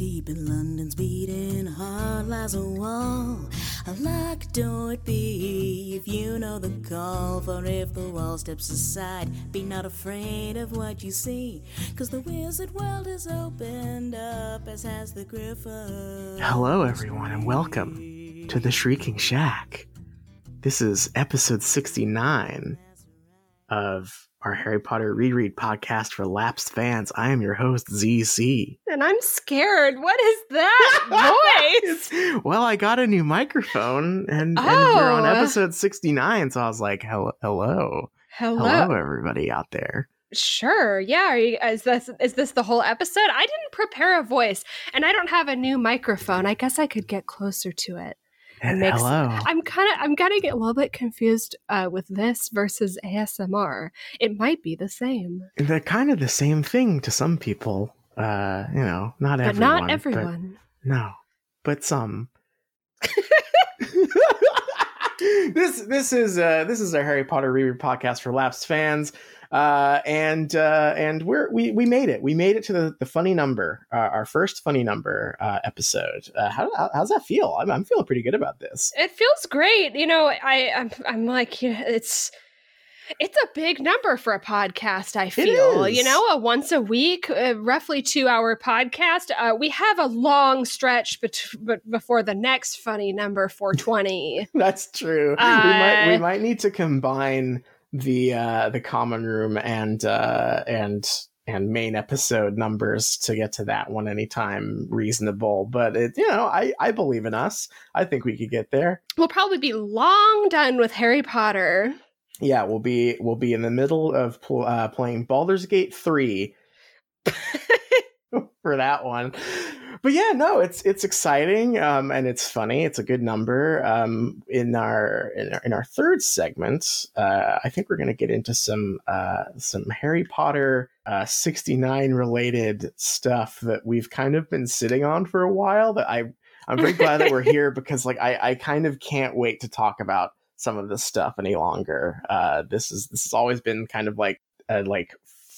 deep in London's beating heart lies a wall. A locked door it be if you know the call. For if the wall steps aside, be not afraid of what you see. Cause the wizard world is opened up as has the griffin. Hello, everyone, and welcome to the Shrieking Shack. This is episode 69 of our Harry Potter reread podcast for lapsed fans. I am your host, ZC. And I'm scared. What is that voice? well, I got a new microphone and, and we're on Oh. episode 69, so I was like, hello, hello, Hello. hello, everybody out there. Sure. Yeah. Are you, is this is this the whole episode? I didn't prepare a voice, and I don't have a new microphone. I guess I could get closer to it. Makes- hello. I'm kind of I'm gonna get a little bit confused uh, with this versus ASMR. It might be the same, They're kind of the same thing to some people. Uh, you know, not but everyone. not everyone. No, but some. this this is uh this is a Harry Potter reread podcast for lapsed fans, uh, and uh, and we're we we made it. We made it to the the funny number, uh, our first funny number uh, episode. Uh, how, how how's that feel? I'm I'm feeling pretty good about this. It feels great. You know, I I'm, I'm like you know, it's it's a big number for a podcast. I feel you know a once a week, uh, roughly two hour podcast. Uh, we have a long stretch bet- but before the next funny number 420. That's true. we might we Uh, might need to combine the uh the common room and uh and and main episode numbers to get to that one anytime reasonable. But it you know, I I believe in us. I think we could get there. we'll probably be long done with Harry Potter. Yeah, we'll be we'll be in the middle of pl- uh, playing Baldur's Gate 3 for that one. But yeah, no, it's it's exciting um, and it's funny. It's a good number. Um, in our in our, in our third segment, uh, I think we're going to get into some uh, some Harry Potter uh, 69 related stuff that we've kind of been sitting on for a while. That I I'm very glad that we're here because like I I kind of can't wait to talk about some of this stuff any longer. Uh, this is this has always been kind of like a like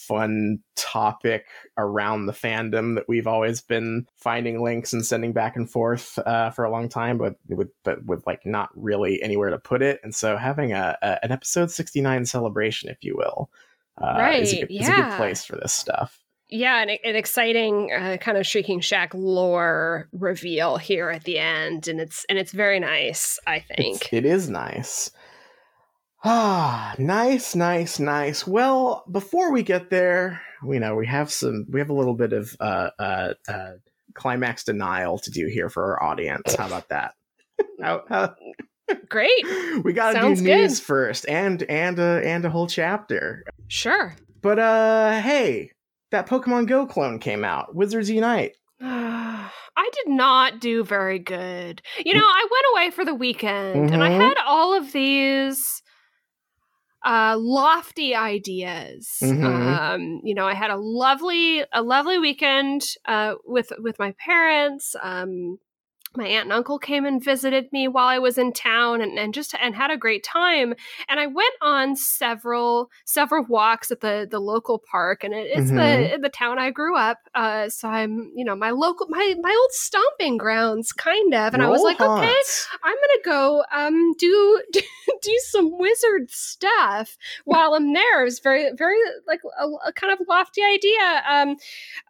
fun topic around the fandom that we've always been finding links and sending back and forth uh, for a long time, but with but with like not really anywhere to put it. And so having a, a an episode sixty nine celebration, if you will, uh, is, a Right, good, is a good place for this stuff. Yeah, an, an exciting uh, kind of Shrieking Shack lore reveal here at the end, and it's and it's very nice. I think. It's, it is nice. Ah, nice, nice, nice. Well, before we get there, we know we have some, we have a little bit of uh, uh, uh, climax denial to do here for our audience. How about that? How- how- Great. we got to do good. news first, and and uh, and a whole chapter. Sure. But uh, hey, that Pokemon Go clone came out. Wizards Unite. I did not do very good. You know, I went away for the weekend and I Mhm. had all of these uh lofty ideas. Mhm. Um, you know, I had a lovely a lovely weekend uh with with my parents. Um my aunt and uncle came and visited me while I was in town and, and just and had a great time. And I went on several several walks at the the local park and it, it's the the town I grew up. Uh, so I'm you know my local my my old stomping grounds kind of. And I was Roll like, okay, I'm gonna go um do do some wizard stuff while I'm there. It was very very like a, a kind of lofty idea. Um,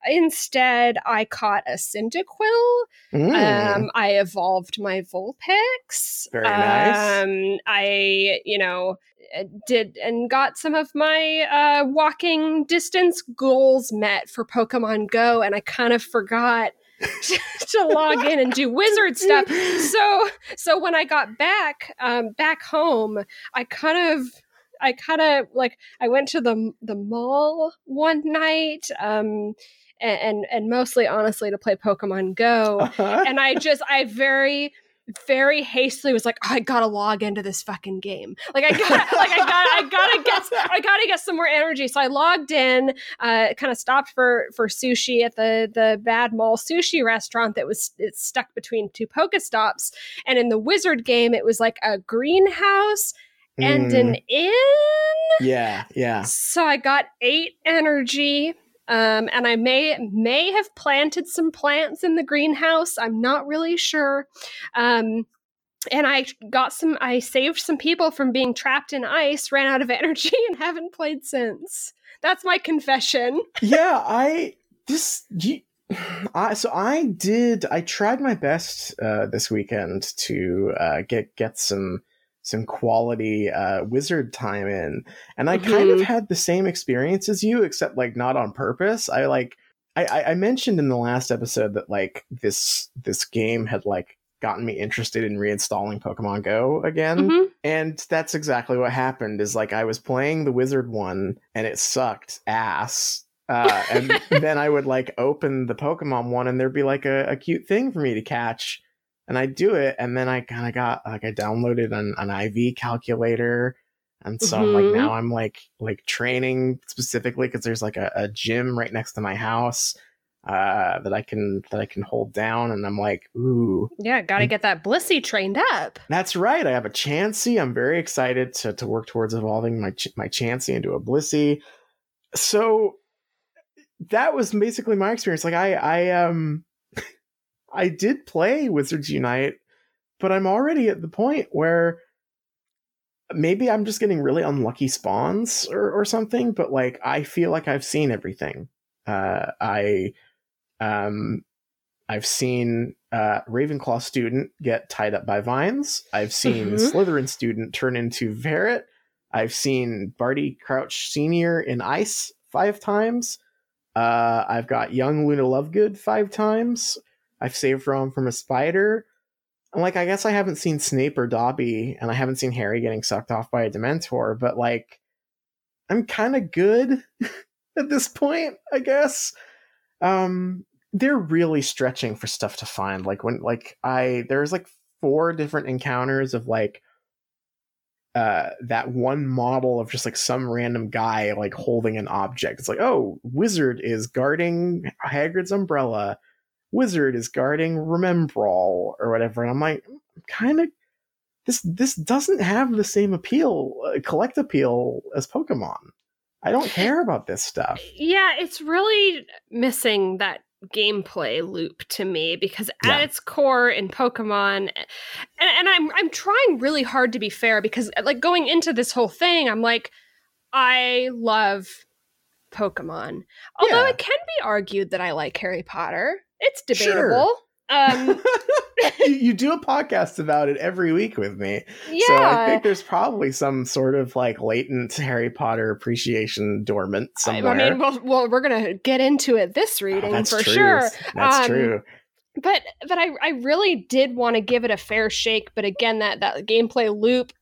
instead, I caught a Cyndaquil. Mm. Um, I evolved my Vulpix. Very nice. Um, I, you know, uh, did and got some of my uh, walking distance goals met for Pokemon Go, and I kind of forgot to log in and do wizard stuff. So, so when I got back, um, back home, I kind of. I kind of like I went to the the mall one night, um, and, and and mostly honestly to play Pokemon Go Uh-huh. and I just I very very hastily was like I gotta log into this fucking game like I got like I got I gotta get I gotta get some more energy so I logged in uh kind of stopped for for sushi at the the Bad Mall sushi restaurant that was it's stuck between two Pokestops and in the wizard game it was like a greenhouse and Mm. an inn yeah, yeah. so I got eight energy Um, and I may may have planted some plants in the greenhouse. I'm not really sure. Um, and I got some. I saved some people from being trapped in ice. Ran out of energy and haven't played since. That's my confession. yeah, I this you, I so I did. I tried my best uh, this weekend to uh, get get some some quality uh, wizard time in, and I mm-hmm. kind of mm-hmm. had the same experience as you, except like not on purpose. I like I, I mentioned in the last episode that like this this game had like gotten me interested in reinstalling Pokemon Go again. Mm-hmm. And that's exactly what happened is like I was playing the wizard one and it sucked ass. Uh, and then I would like open the Pokemon one and there'd be like a, a cute thing for me to catch. And I do it, and then I kind of got like I downloaded an, an IV calculator, and so mm-hmm. I'm like now I'm like like training specifically because there's like a, a gym right next to my house, uh, that I can that I can hold down, and I'm like, ooh, yeah, got to get that Blissey trained up. That's right. I have a Chansey. I'm very excited to to work towards evolving my my Chansey into a Blissey. So that was basically my experience. Like I I um I did play Wizards Unite, but I'm already at the point where maybe I'm just getting really unlucky spawns or, or something, but like I feel like I've seen everything. Uh, I um, I've seen uh, Ravenclaw student get tied up by vines. I've seen mm-hmm. Slytherin student turn into Verret. I've seen Barty Crouch Senior in ice five times. Uh, I've got young Luna Lovegood five times. I've saved Ron from a spider. And like, I guess I haven't seen Snape or Dobby, and I haven't seen Harry getting sucked off by a Dementor. But like, I'm kind of good at this point, I guess. Um, they're really stretching for stuff to find. Like when like I there's like four different encounters of like uh that one model of just like some random guy like holding an object. It's like, oh, wizard is guarding Hagrid's umbrella. Wizard is guarding Remembrall or whatever. And I'm like, kind of this this doesn't have the same appeal, uh, collect appeal as Pokemon. I don't care about this stuff. Yeah, it's really missing that gameplay loop to me because yeah. at its core in Pokemon and, and I'm I'm trying really hard to be fair because like going into this whole thing I'm like I love Pokemon. Although yeah. it can be argued that I like Harry Potter. It's debatable. Sure. Um, you, you, do a podcast about it every week with me. Yeah. So I think there's probably some sort of like latent Harry Potter appreciation dormant somewhere. I mean, well, well we're going to get into it this oh, reading oh, for true. sure. That's um, true. But but I, I really did want to give it a fair shake. But again, that, that gameplay loop,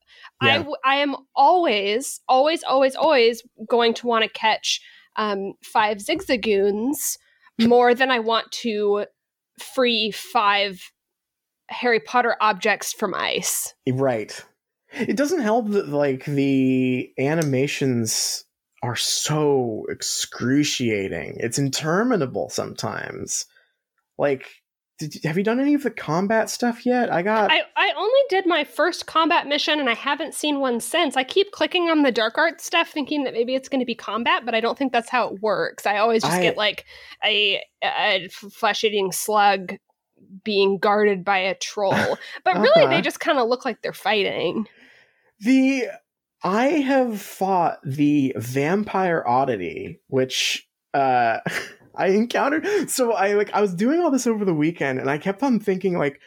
yeah. I, I am always, always, always, always going to want to catch um, five Zigzagoons more than I want to free five Harry Potter objects from ice. Right. It doesn't help that like the animations are so excruciating. It's interminable sometimes. Like did, have you done any of the combat stuff yet? I got. I, I only did my first combat mission and I haven't seen one since. I keep clicking on the dark art stuff thinking that maybe it's going to be combat, but I don't think that's how it works. I always just I, get like a, a flesh eating slug being guarded by a troll. But really, uh-huh. they just kind of look like they're fighting. The. I have fought the vampire oddity, which. uh I encountered. So I like I was doing all this over the weekend, and I kept on thinking like,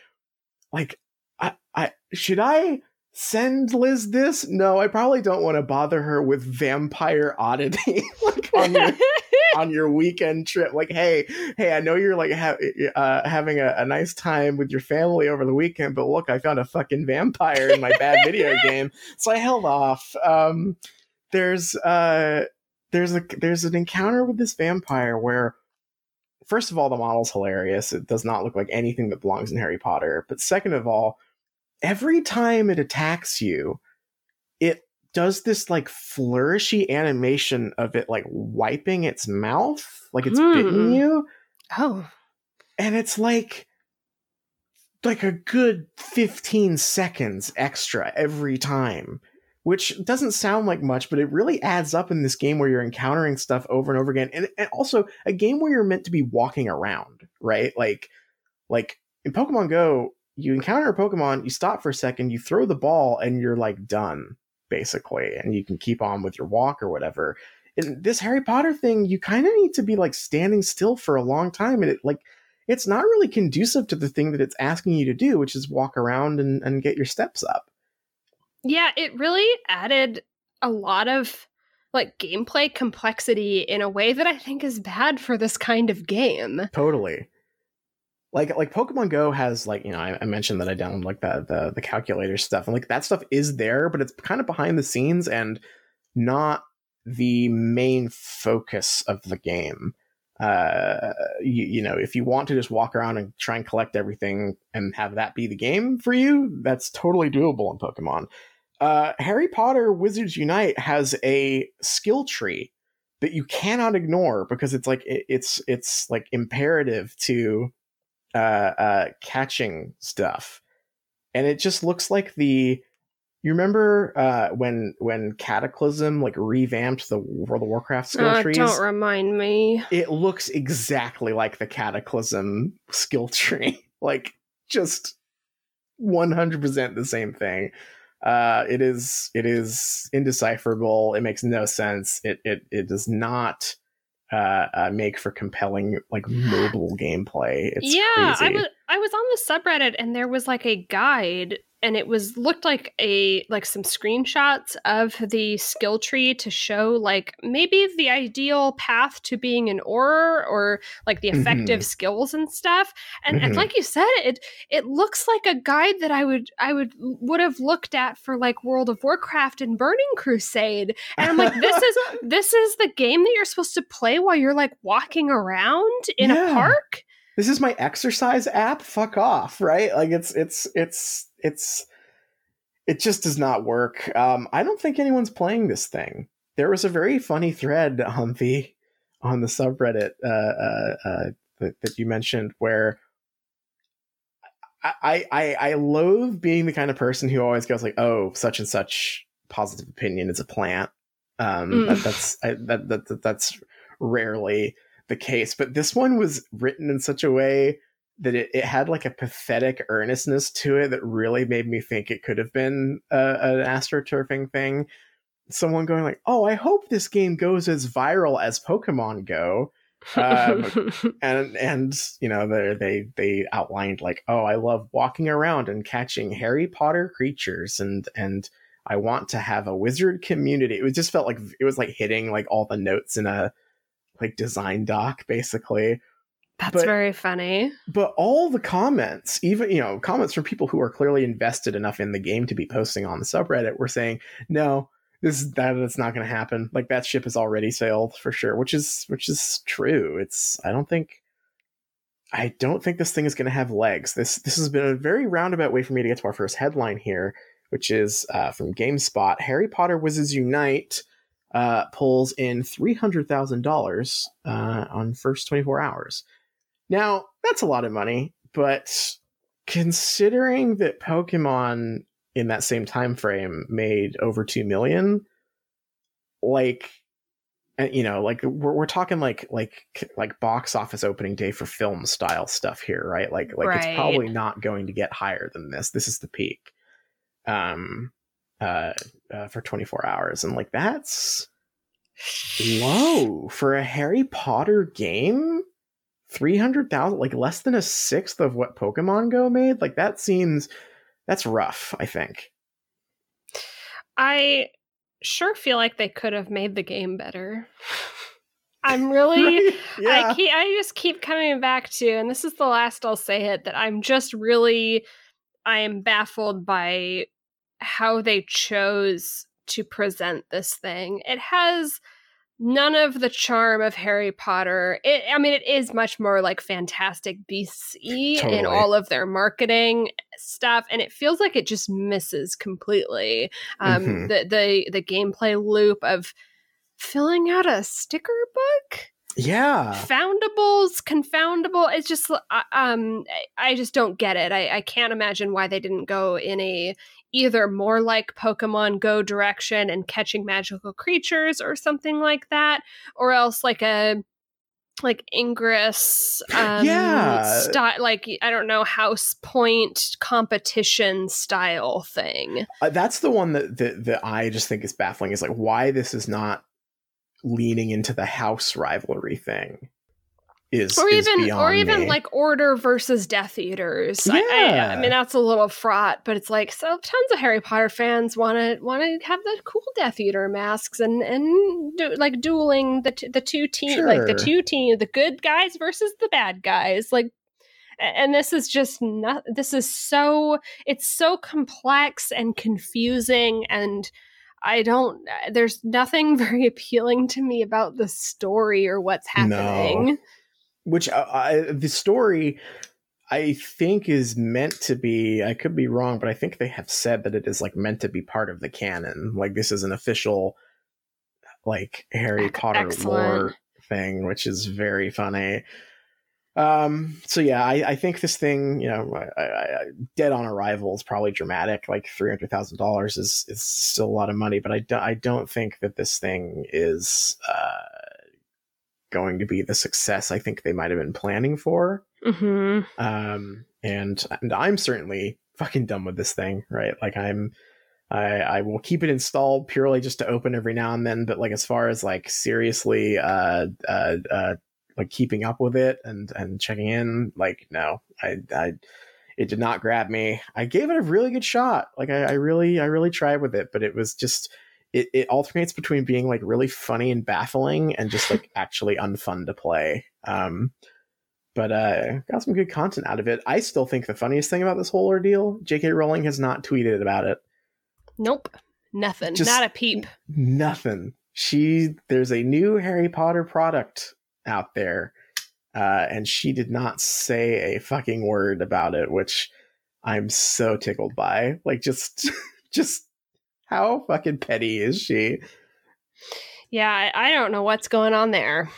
like I I should I send Liz this? No, I probably don't want to bother her with vampire oddity like on your on your weekend trip. Like, hey, hey, I know you're like ha- uh, having a, a, nice time with your family over the weekend, but look, I found a fucking vampire in my bad video game, so I held off. Um, there's uh there's a there's an encounter with this vampire where first of all the model's hilarious. It does not look like anything that belongs in harry potter. But second of all every time it attacks you it does this like flourishy animation of it like wiping its mouth like it's hmm. bitten you. Oh. And it's like like a good 15 seconds extra every time which doesn't sound like much, but it really adds up in this game where you're encountering stuff over and over again. And, and also a game where you're meant to be walking around, right? Like, like in Pokemon Go, you encounter a Pokemon, you stop for a second, you throw the ball, and you're like done, basically. And you can keep on with your walk or whatever. In this Harry Potter thing, you kind of need to be like standing still for a long time. And it like, it's not really conducive to the thing that it's asking you to do, which is walk around and, and get your steps up. Yeah, it really added a lot of like gameplay complexity in a way that I think is bad for this kind of game. Totally. Like like Pokemon Go has like you know I, I mentioned that I downloaded like the, the the calculator stuff and like that stuff is there but it's kind of behind the scenes and not the main focus of the game. Uh, you, you know, if you want to just walk around and try and collect everything and have that be the game for you, that's totally doable in Pokemon. Uh, Harry Potter Wizards Unite has a skill tree that you cannot ignore because it's like it, it's it's like imperative to uh, uh, catching stuff, and it just looks like the. You remember uh, when when Cataclysm like revamped the World of Warcraft skill Uh, trees? don't remind me. it looks exactly like the Cataclysm skill tree, like just one hundred percent the same thing. Uh, it is it is indecipherable. It makes no sense. It it it does not uh, uh make for compelling like mobile gameplay. It's yeah, crazy. I was I was on the subreddit and there was like a guide and it was looked like a like some screenshots of the skill tree to show like maybe the ideal path to being an Auror or like the effective Mhm. skills and stuff. And, and Mhm. like you said, it it looks like a guide that I would I would would have looked at for like World of Warcraft and Burning Crusade. And I'm like, this is this is the game that you're supposed to play while you're like walking around in Yeah. a park. this is my exercise app. Fuck off, right? Like it's it's it's it's it just does not work. Um, I don't think anyone's playing this thing. There was a very funny thread on the on the subreddit uh, uh, uh, that, that you mentioned where I, I I loathe being the kind of person who always goes like, "Oh, such and such positive opinion is a plant." Um, Mm. that, that's I, that, that that that's rarely the case, but this one was written in such a way that it, it had like a pathetic earnestness to it that really made me think it could have been uh, an astroturfing thing. Someone going like, "Oh, I hope this game goes as viral as Pokemon Go." Um, and and you know they they they outlined like oh i love walking around and catching harry potter creatures and and i want to have a wizard community it just felt like it was like hitting like all the notes in a like design doc basically That's But- very funny. but all the comments even you know comments from people who are clearly invested enough in the game to be posting on the subreddit were saying no this is that it's not going to happen. Like that ship has already sailed for sure which is which is true. It's i don't think i don't think this thing is going to have legs. This this has been a very roundabout way for me to get to our first headline here which is uh, from gamespot. Harry potter wizards unite uh, pulls in $300000 uh, on first 24 hours now, that's a lot of money, but considering that Pokemon in that same time frame made over 2 million, like and, you know, like we're we're talking like like like box office opening day for film style stuff here, right? Like like Right. it's probably not going to get higher than this. This is the peak. Um uh, uh for 24 hours and like that's low for a Harry Potter game. Three hundred thousand, like less than a sixth of what Pokemon Go made. Like that seems, that's rough. I think. I sure feel like they could have made the game better. I'm really Right? Yeah. I keep, I just keep coming back to, and this is the last I'll say it, that I'm just really, I am baffled by how they chose to present this thing. It has none of the charm of Harry Potter. It, I mean, it is much more like Fantastic Beasts y in all of their marketing stuff, and it feels like it just misses completely. Um, Mhm. The the the gameplay loop of filling out a sticker book yeah. foundables confoundable it's just uh, um i just don't get it i, I can't imagine why they didn't go in a either more like Pokemon Go direction and catching magical creatures or something like that, or else like a like Ingress, um, Yeah. style, like I don't know, house point competition style thing. Uh, that's the one that, that that I just think is baffling. Is like why this is not leaning into the house rivalry thing. Is or is even or even me. like order versus death eaters I, I, I mean that's a little fraught but it's like so tons of harry potter fans want to want to have the cool death eater masks and and do, like dueling the t- the two team like the two team the good guys versus the bad guys like and this is just not this is so it's so complex and confusing and I don't. There's nothing very appealing to me about the story or what's No. Which uh, I, the story I think is meant to be. I could be wrong, but I think they have said that it is like meant to be part of the canon. Like this is an official, like Harry Potter excellent. lore thing, which is very funny. Um. So yeah, I, I think this thing, you know, I, I, I- dead on arrival is probably dramatic. Like three hundred thousand dollars is is still a lot of money, but I don't I don't think that this thing is uh going to be the success I think they might have been planning for. hmm Um. And and I'm certainly fucking done with this thing, right? Like I'm. I, I will keep it installed purely just to open every now and then, but like as far as like seriously uh uh uh like keeping up with it and and checking in like no i i it did not grab me i gave it a really good shot like i, I really i really tried with it but it was just it, it alternates between being like really funny and baffling and just like actually unfun to play um but uh got some good content out of it i still think the funniest thing about this whole ordeal jk rowling has not tweeted about it Nope. Nothing. Just- Not a peep. nothing. She there's a new Harry Potter product out there, uh, and she did not say a fucking word about it, which I'm so tickled by. Like just just how fucking petty is she? Yeah, I, I don't know what's going on there.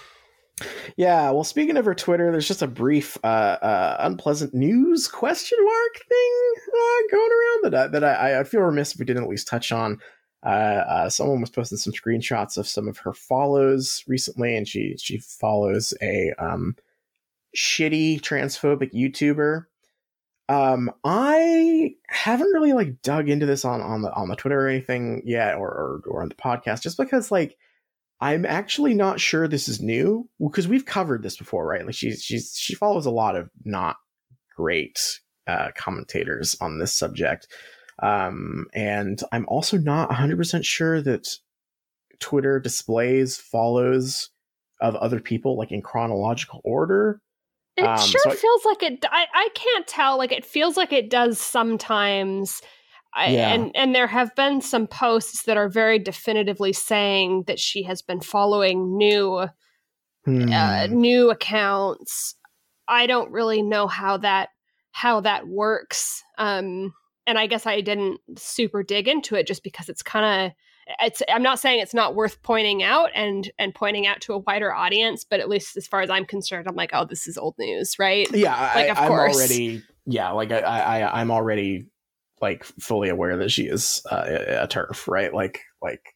Yeah, well, speaking of her Twitter, there's just a brief, uh, uh, unpleasant news question mark thing uh, going around that I, that I, I feel remiss if we didn't at least touch on. Uh, uh, someone was posting some screenshots of some of her follows recently, and she she follows a um, shitty transphobic YouTuber. Um, I haven't really like dug into this on on the on the Twitter or anything yet, or or, or on the podcast, just because like I'm actually not sure this is new because we've covered this before, right? Like she's she's she follows a lot of not great uh, commentators on this subject, um, and I'm also not 100 percent sure that Twitter displays follows of other people like in chronological order. It Um, sure so I- feels like it. I, I can't tell. Like it feels like it does sometimes. I, Yeah. And and there have been some posts that are very definitively saying that she has been following new Hmm. uh, new accounts. I don't really know how that how that works. Um, and I guess I didn't super dig into it just because it's kind of it's I'm not saying it's not worth pointing out and and pointing out to a wider audience, but at least as far as I'm concerned, I'm like, oh, this is old news, right? yeah Like, I, of i'm course. already yeah like I, I i'm already like fully aware that she is uh, a, TERF right like like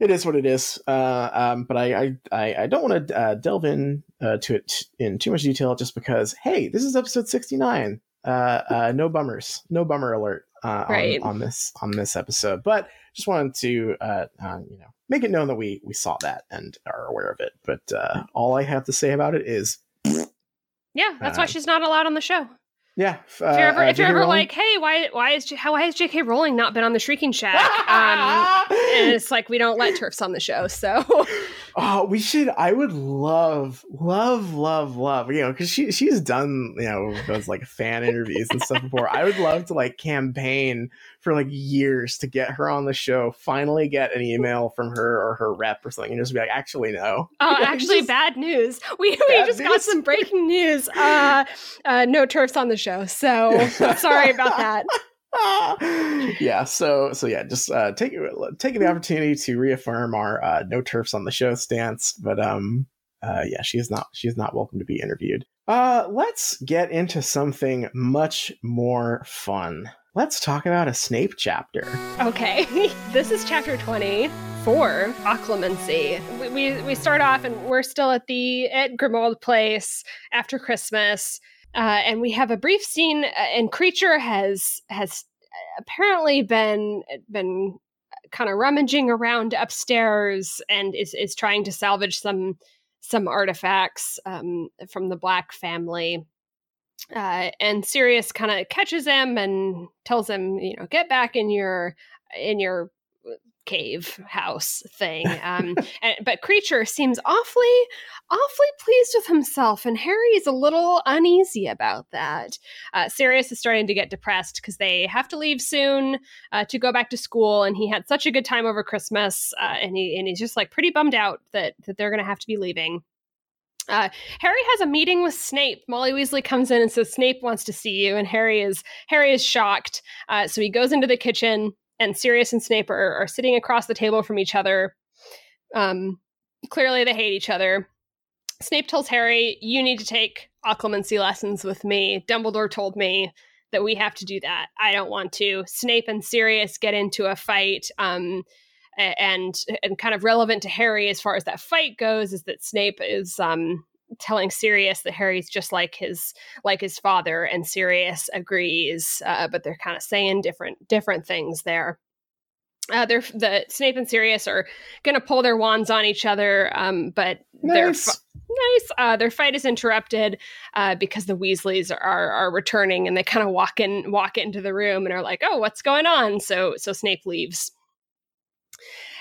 it is what it is uh um but i i i, I don't want to uh, delve in uh, to it in too much detail just because hey this is episode 69 uh uh no bummers no bummer alert uh Right. on, on this on this episode but just wanted to uh, uh you know make it known that we we saw that and are aware of it but uh all i have to say about it is Yeah, that's why Uh, she's not allowed on the show. yeah If you're ever, uh, if you're ever Rowling- like, hey, why, why is, J- how, why has J.K. Rowling not been on the Shrieking Shack? Um, and it's like we don't let TERFs on the show, so Oh, we should. I would love, love, love, love. You know, because she she's done you know those like fan interviews and stuff before. I would love to like campaign for like years to get her on the show. Finally, get an email from her or her rep or something, and just be like, actually, no. Oh, Yeah, actually, just- bad news. We, we just got some breaking news. Uh, uh, no TERFs on the show, so sorry about that. yeah. So so yeah, just uh, take taking the opportunity to reaffirm our uh, no TERFs on the show stance, but um. Uh, yeah, she is not. She is not welcome to be interviewed. Uh, let's get into something much more fun. let's talk about a Snape chapter. Okay, this is chapter 20 for Occlumency. We, we, we start off and we're still at the at Grimmauld Place after Christmas. Uh, and we have a brief scene, uh, and Kreacher has has apparently been been kind of rummaging around upstairs and is is trying to salvage some some artifacts um, from the Black family. Uh, and Sirius kind of catches him and tells him, you know, get back in your in your cave house thing. Um, and, but Kreacher seems awfully, awfully pleased with himself, and Harry is a little uneasy about that. Uh, Sirius is starting to get depressed because they have to leave soon uh, to go back to school, and he had such a good time over Christmas, uh, and he and he's just like pretty bummed out that that they're going to have to be leaving. Uh, Harry has a meeting with Snape. Molly Weasley comes in and says Snape wants to see you, and Harry is Harry is shocked. Uh, so he goes into the kitchen, and Sirius and Snape are, are sitting across the table from each other. Um, clearly, they hate each other. Snape tells Harry, "You need to take occlumency lessons with me." Dumbledore told me that we have to do that. I don't want to. Snape and Sirius get into a fight. Um, and and kind of relevant to Harry as far as that fight goes is that Snape is um, telling Sirius that Harry's just like his like his father, and Sirius agrees, uh, but they're kind of saying different different things there. Uh, they're the Snape and Sirius are going to pull their wands on each other, um, but nice. their nice. Uh, their fight is interrupted uh, because the Weasleys are are returning, and they kind of walk in walk into the room and are like, "Oh, what's going on?" So so Snape leaves.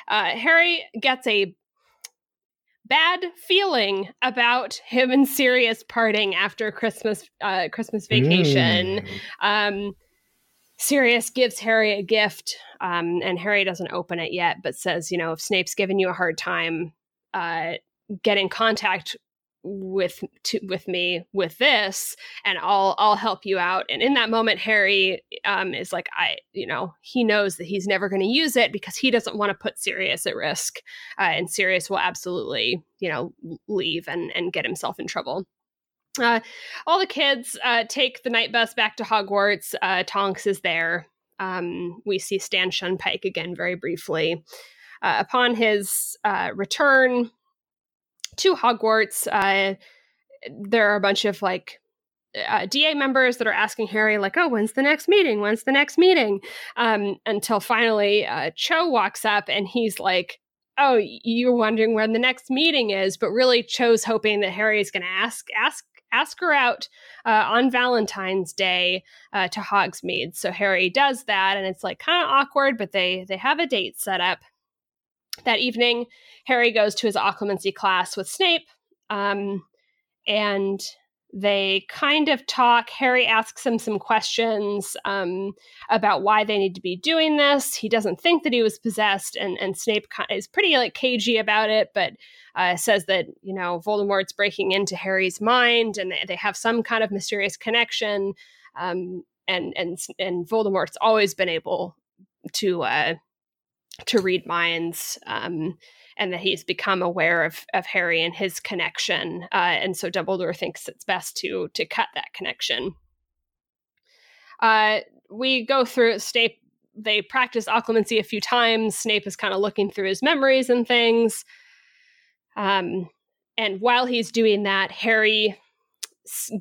Uh, Harry gets a bad feeling about him and Sirius parting after Christmas uh, Christmas vacation. Mm. Um, Sirius gives Harry a gift, um, and Harry doesn't open it yet, but says, you know, if Snape's giving you a hard time, uh, get in contact with to, with me with this and I'll I'll help you out. And in that moment Harry um is like I you know he knows that he's never going to use it because he doesn't want to put Sirius at risk uh, and Sirius will absolutely you know leave and and get himself in trouble. Uh, all the kids uh, take the night bus back to Hogwarts. Uh, Tonks is there. Um, we see Stan Shunpike again very briefly. Uh, upon his uh, return to Hogwarts. Uh, there are a bunch of like uh, DA members that are asking Harry, like, oh, when's the next meeting? When's the next meeting? Um, until finally uh, Cho walks up and he's like, oh, you're wondering when the next meeting is, but really Cho's hoping that Harry is going to ask ask ask her out uh, on Valentine's Day uh, to Hogsmeade. So Harry does that, and it's like kind of awkward, but they they have a date set up. That evening, Harry goes to his occlumency class with Snape, um, and they kind of talk. Harry asks him some questions um, about why they need to be doing this. He doesn't think that he was possessed, and, and Snape is pretty like cagey about it, but uh, says that you know Voldemort's breaking into Harry's mind, and they, they have some kind of mysterious connection. Um, and and and Voldemort's always been able to uh, to read minds. Um, and that he's become aware of of Harry and his connection, uh, and so Dumbledore thinks it's best to to cut that connection. Uh, we go through Snape. They practice occlumency a few times. Snape is kind of looking through his memories and things. Um, and while he's doing that, Harry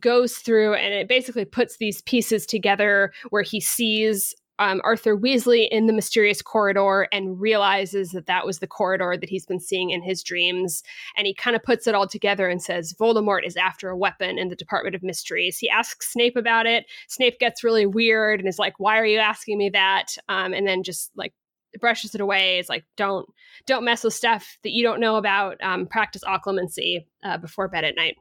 goes through and it basically puts these pieces together where he sees um, Arthur Weasley in the mysterious corridor and realizes that that was the corridor that he's been seeing in his dreams. And he kind of puts it all together and says, Voldemort is after a weapon in the Department of Mysteries. He asks Snape about it. Snape gets really weird and is like, Why are you asking me that? Um, and then just like brushes it away. It's like, don't don't mess with stuff that you don't know about. Um, practice occlumency uh, before bed at night.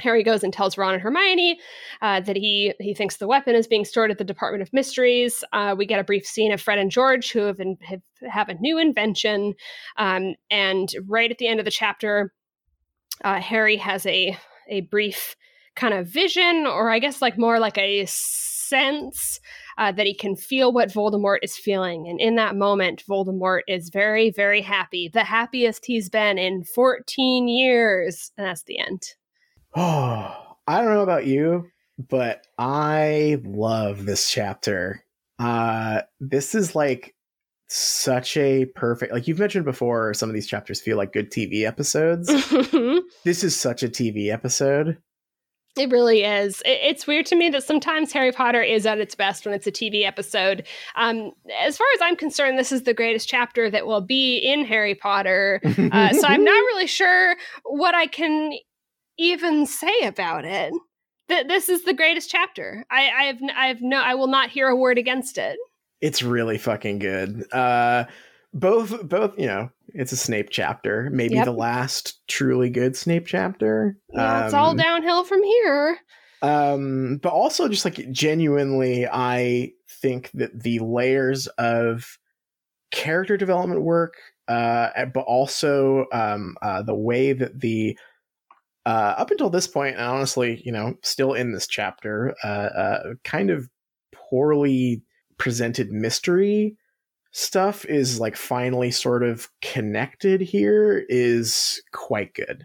Harry goes and tells Ron and Hermione uh, that he he thinks the weapon is being stored at the Department of Mysteries. Uh, we get a brief scene of Fred and George who have, in, have, have a new invention, um, and right at the end of the chapter, uh, Harry has a a brief kind of vision, or I guess like more like a sense uh, that he can feel what Voldemort is feeling. And in that moment, Voldemort is very, very happy, the happiest he's been in 14 years. And that's the end. Oh, I don't know about you, but I love this chapter. Uh, this is like such a perfect like you've mentioned before some of these chapters feel like good tv episodes this is such a tv episode it really is. It's weird to me that sometimes Harry Potter is at its best when it's a TV episode. Um, as far as I'm concerned, this is the greatest chapter that will be in Harry Potter. Uh, so I'm not really sure what I can even say about it. That this is the greatest chapter. I, I have, I have no, I will not hear a word against it. It's really fucking good. Uh, both, both, you know, it's a Snape chapter, maybe yep. the last truly good Snape chapter. Yeah, um, it's all um, downhill from here. Um, but also just like genuinely, I think that the layers of character development work, uh, but also um, uh, the way that the uh, up until this point, and honestly, you know, still in this chapter, uh, uh, kind of poorly presented mystery stuff is like finally sort of connected here is quite good.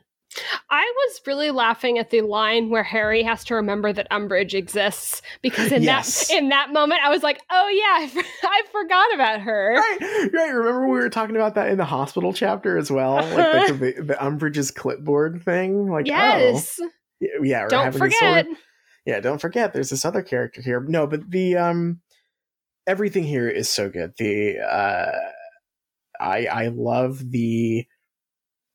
I was really laughing at the line where Harry has to remember that Umbridge exists because in yes. that in that moment I was like, "Oh yeah, I, for- I forgot about her." Right, right. Remember we were talking about that in the hospital chapter as well, like the, the, the Umbridge's clipboard thing. Like, yes, oh, yeah. Don't forget. Yeah, don't forget. There's this other character here. No, but the um, everything here is so good. The uh, I I love the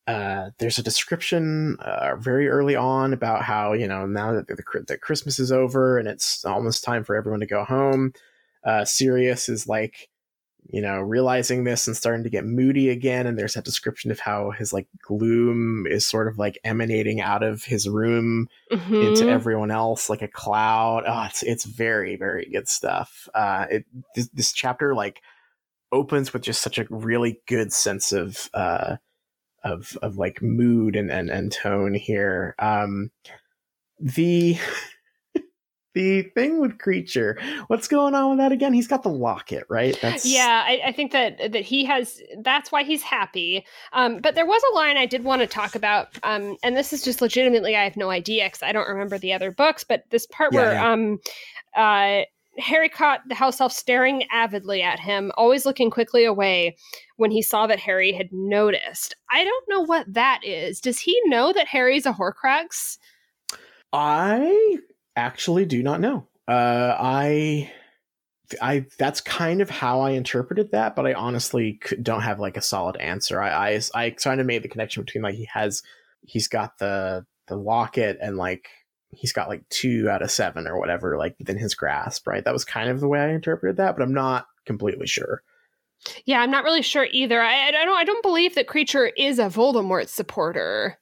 uh, there's a description uh, very early on about how you know now that the, the, Christmas is over and it's almost time for everyone to go home. Uh, Sirius is like you know, realizing this and starting to get moody again. And there's that description of how his like gloom is sort of like emanating out of his room mm-hmm. into everyone else like a cloud. Oh, it's it's very very good stuff. Uh, it this, this chapter like opens with just such a really good sense of uh of of like mood and and, and tone here. Um, the the thing with Kreacher what's going on with that again he's got the locket right that's yeah I, I, think that that he has that's why he's happy um, but there was a line i did want to talk about um, and this is just legitimately i have no idea because i don't remember the other books but this part yeah, where yeah. um uh Harry caught the house elf staring avidly at him, always looking quickly away when he saw that Harry had noticed. I don't know what that is. Does he know that Harry's a Horcrux? I actually do not know. Uh, I, I that's kind of how I interpreted that, but I honestly don't have like a solid answer. I, I, I kind of made the connection between like he has, he's got the the locket and like he's got like two out of seven or whatever like within his grasp, right? That was kind of the way I interpreted that, but I'm not completely sure. Yeah, I'm not really sure either. I, I don't. I don't believe that Kreacher is a Voldemort supporter.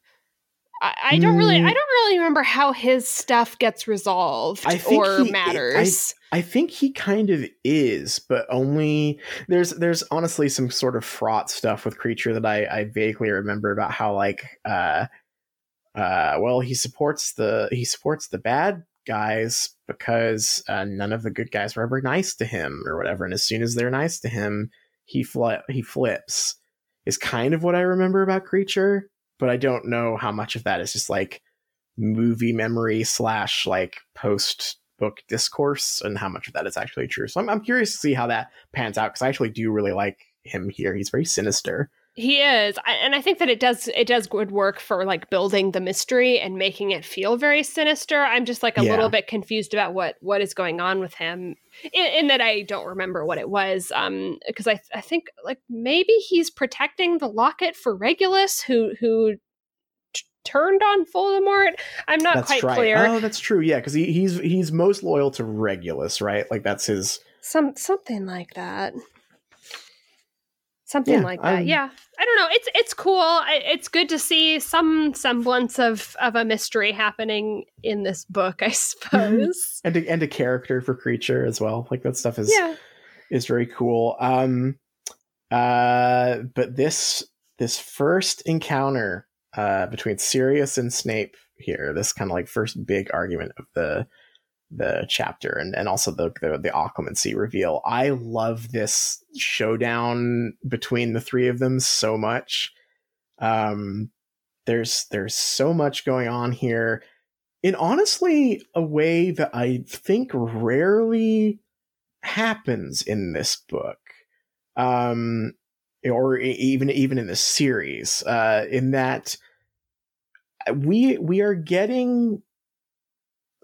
I, I don't really I mm. don't really remember how his stuff gets resolved or he, matters. I, I think he kind of is, but only there's there's honestly some sort of fraught stuff with Kreacher that I, I vaguely remember about how like uh uh well he supports the he supports the bad guys because uh, none of the good guys were ever nice to him or whatever and as soon as they're nice to him he flip he flips is kind of what I remember about Kreacher, but I don't know how much of that is just like movie memory slash like post book discourse and how much of that is actually true. So I'm, I'm curious to see how that pans out because I actually do really like him here. He's very sinister. He is, and I think that it does it does good work for like building the mystery and making it feel very sinister. I'm just like a yeah. little bit confused about what what is going on with him, in, in that I don't remember what it was. Um, because I I think like maybe he's protecting the locket for Regulus, who who t- turned on Voldemort. I'm not that's quite right. clear. Oh, that's true. Yeah, because he, he's he's most loyal to Regulus, right? Like that's his some something like that something yeah, like that. Um, yeah, I don't know. It's it's cool. It's good to see some semblance of of a mystery happening in this book, I suppose. and a, and a character for Kreacher as well. Like that stuff is yeah. is very cool. Um, uh, but this this first encounter uh between Sirius and Snape here, this kind of like first big argument of the the chapter and, and also the, the the occlumency reveal. I love this showdown between the three of them so much. Um, there's there's so much going on here in honestly a way that I think rarely happens in this book, um, or even even in this series, uh, in that we we are getting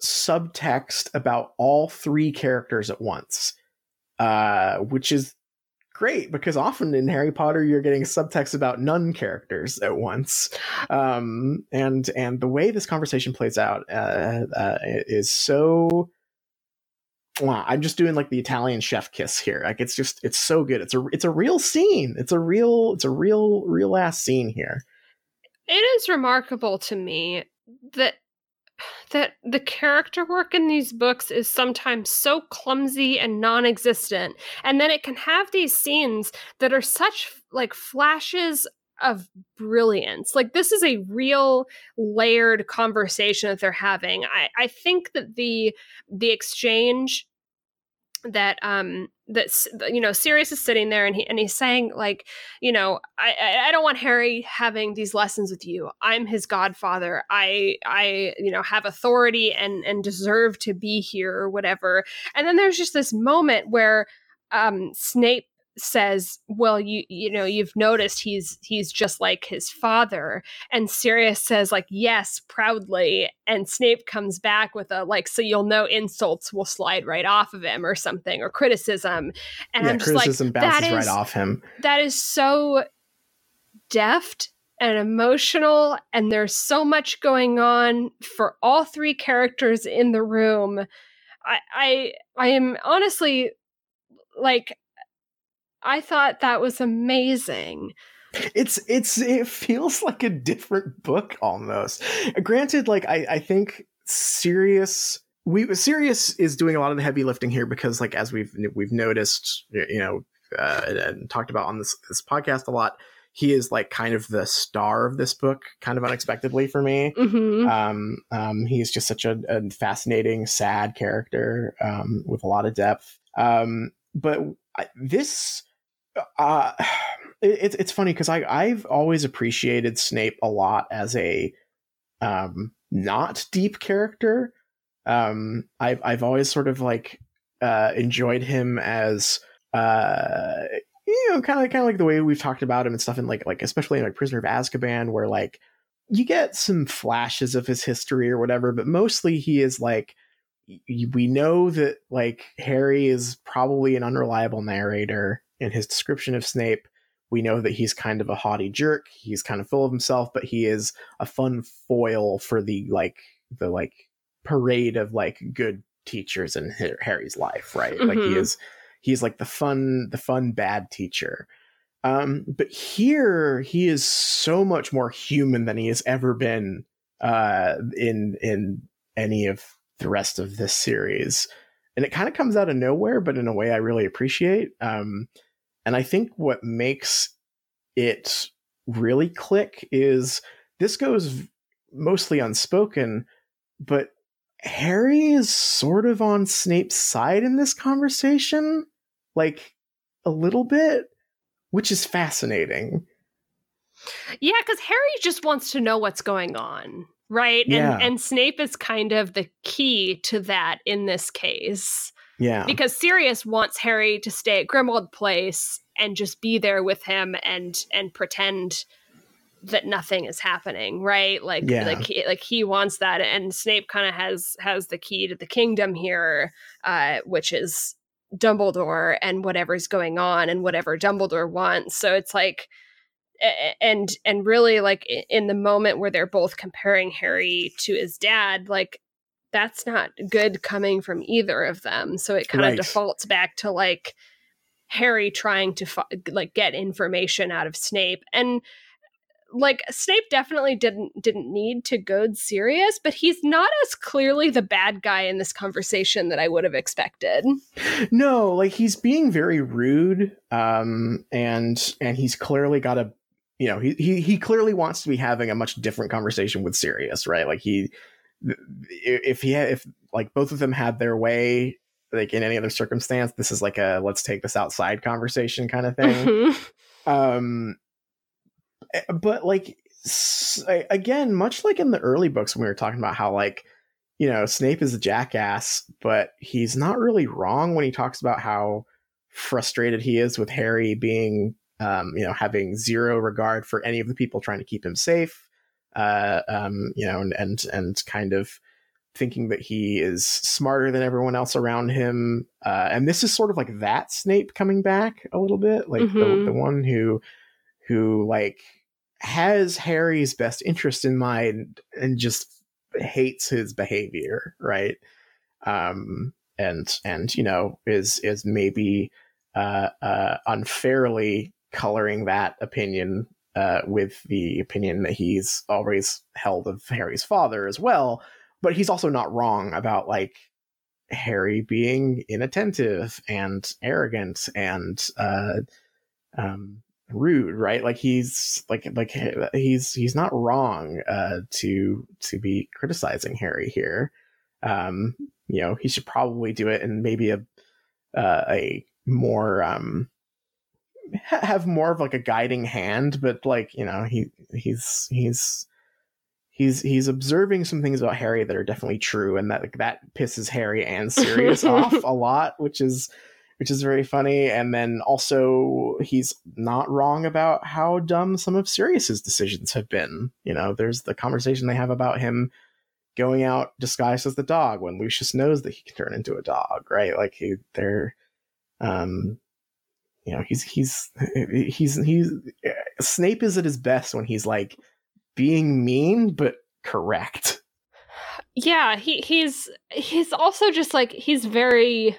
subtext about all three characters at once, uh, which is great because often in Harry Potter you're getting subtext about none characters at once, um, and and the way this conversation plays out uh, uh, is so. Wow, I'm just doing like the Italian chef kiss here. Like it's just it's so good. It's a it's a real scene. It's a real it's a real real ass scene here. It is remarkable to me that that the character work in these books is sometimes so clumsy and non-existent and then it can have these scenes that are such like flashes of brilliance. Like this is a real layered conversation that they're having. I i think that the the exchange that um that you know Sirius is sitting there and he and he's saying like you know I I don't want Harry having these lessons with you. I'm his godfather. I I you know have authority and and deserve to be here or whatever. And then there's just this moment where um Snape says, "Well, you you know, you've noticed he's he's just like his father." And Sirius says like, "Yes, proudly." And Snape comes back with a like, "So you'll know insults will slide right off of him or something or criticism." And yeah, I'm just criticism like, bounces that is right off him. that is so deft and emotional and there's so much going on for all three characters in the room. I I I am honestly like I thought that was amazing. It's it's it feels like a different book almost. Granted, like I I think Sirius we Sirius is doing a lot of the heavy lifting here because like as we've we've noticed you know uh, and talked about on this this podcast a lot he is like kind of the star of this book kind of unexpectedly for me Mm-hmm. um, um, he's just such a, a fascinating sad character um, with a lot of depth um, but I, this uh, it's it's funny because I I've always appreciated Snape a lot as a um, not deep character. Um, I've I've always sort of like uh, enjoyed him as uh, you know kind of kind of like the way we've talked about him and stuff in like like especially in like Prisoner of Azkaban where like you get some flashes of his history or whatever, but mostly he is like we know that like Harry is probably an unreliable narrator in his description of Snape. We know that he's kind of a haughty jerk. He's kind of full of himself, but he is a fun foil for the like the like parade of like good teachers in Harry's life, right? Mm-hmm. Like he is he's like the fun the fun bad teacher. Um but here he is so much more human than he has ever been uh in in any of the rest of this series. And it kind of comes out of nowhere, but in a way I really appreciate. Um, and I think what makes it really click is this goes mostly unspoken, but Harry is sort of on Snape's side in this conversation, like a little bit, which is fascinating. Yeah, because Harry just wants to know what's going on right yeah. and and snape is kind of the key to that in this case yeah. Because sirius wants harry to stay at grimmauld place and just be there with him and and pretend that nothing is happening right? Like yeah. like he, like he wants that. And snape kind of has has the key to the kingdom here uh which is dumbledore and whatever's going on and whatever dumbledore wants. So it's like and and really like in the moment where they're both comparing harry to his dad like that's not good coming from either of them so it kind Right. of defaults back to like harry trying to like get information out of snape and like snape definitely didn't didn't need to goad sirius but he's not as clearly the bad guy in this conversation that i would have expected no like he's being very rude um and and he's clearly got a you know he, he he clearly wants to be having a much different conversation with Sirius, right? Like he if he had if like both of them had their way like in any other circumstance this is like a let's take this outside conversation kind of thing Mhm. um eh, but like again much like in the early books when we were talking about how like you know, Snape is a jackass, but he's not really wrong when he talks about how frustrated he is with Harry being, um, you know, having zero regard for any of the people trying to keep him safe, uh, um, you know, and, and, and kind of thinking that he is smarter than everyone else around him. Uh, and this is sort of like that Snape coming back a little bit, like Mhm. the, the one who, who like has Harry's best interest in mind and just hates his behavior, right? Um, and and you know is is maybe uh, uh, unfairly coloring that opinion uh, with the opinion that he's always held of Harry's father as well. But he's also not wrong about like Harry being inattentive and arrogant and uh, um, rude, right? Like he's like like he's he's not wrong uh, to to be criticizing Harry here. Um, you know, he should probably do it in maybe a uh, a more um have more of like a guiding hand, but like you know he he's he's he's he's observing some things about Harry that are definitely true, and that that pisses Harry and Sirius off a lot, which is which is very funny. And then also he's not wrong about how dumb some of Sirius's decisions have been. You know, there's the conversation they have about him going out disguised as the dog when Lucius knows that he can turn into a dog, right? Like he they're um you know, he's he's he's he's Snape is at his best when he's like being mean but correct. yeah he he's he's also just like he's very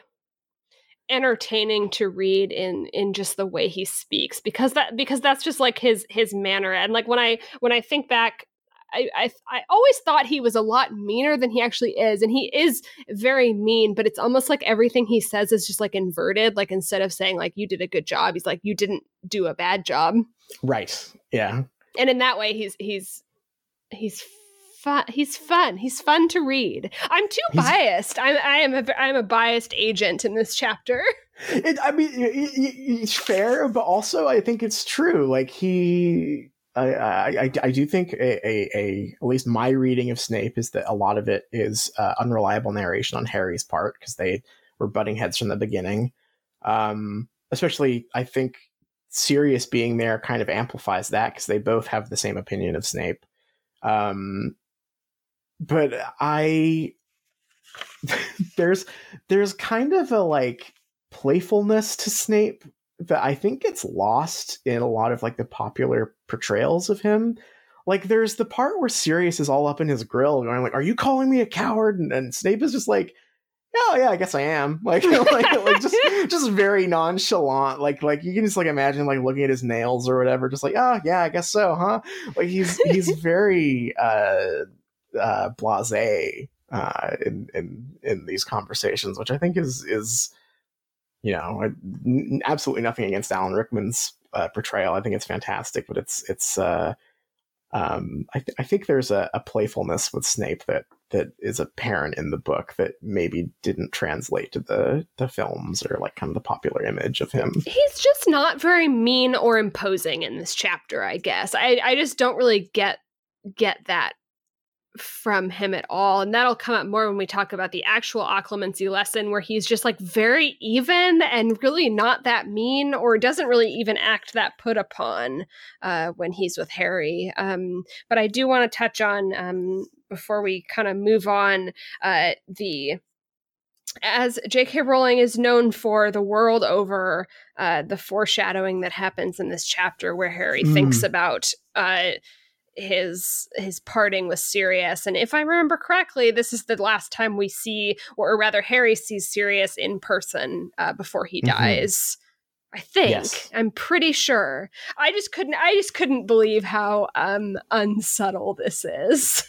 entertaining to read in in just the way he speaks because that because that's just like his his manner and like when i when i think back I, I I always thought he was a lot meaner than he actually is, and he is very mean. But it's almost like everything he says is just like inverted. Like instead of saying like "you did a good job," he's like "you didn't do a bad job." Right. Yeah. and in that way he's he's he's fun he's fun he's fun to read i'm too He's- biased i'm i am a i'm a biased agent in this chapter It, I mean, y- y- it's fair, but also I think it's true. Like he, I, I, I- do think a, a, a, at least my reading of Snape is that a lot of it is uh, unreliable narration on Harry's part because they were butting heads from the beginning. Um, especially, I think Sirius being there kind of amplifies that because they both have the same opinion of Snape. Um, but I, there's there's kind of a like playfulness to Snape that I think gets lost in a lot of like the popular portrayals of him. Like there's the part where Sirius is all up in his grill going like, "Are you calling me a coward?" And, and Snape is just like, "Oh yeah, I guess I am." Like like, like just just very nonchalant. Like like you can just like imagine like looking at his nails or whatever, just like, "Oh yeah, I guess so, huh?" Like he's he's very uh uh blasé uh in in in these conversations, which I think is is you know, absolutely nothing against Alan Rickman's uh, portrayal. I think it's fantastic, but it's it's. Uh, um, I, th- I think there's a, a playfulness with Snape that that is apparent in the book that maybe didn't translate to the the films or like kind of the popular image of him. he's just not very mean or imposing in this chapter i guess i i just don't really get get that from him at all and that'll come up more when we talk about the actual occlumency lesson where he's just like very even and really not that mean or doesn't really even act that put upon uh, when he's with harry um, but i do want to touch on um, before we kind of move on uh, the as J.K. Rowling is known for the world over, uh, the foreshadowing that happens in this chapter where Harry Mm. thinks about uh, his his parting with Sirius, and if I remember correctly, this is the last time we see, or rather, Harry sees Sirius in person uh, before he Mhm. dies. I think Yes. I'm pretty sure. I just couldn't. I just couldn't believe how um, unsubtle this is.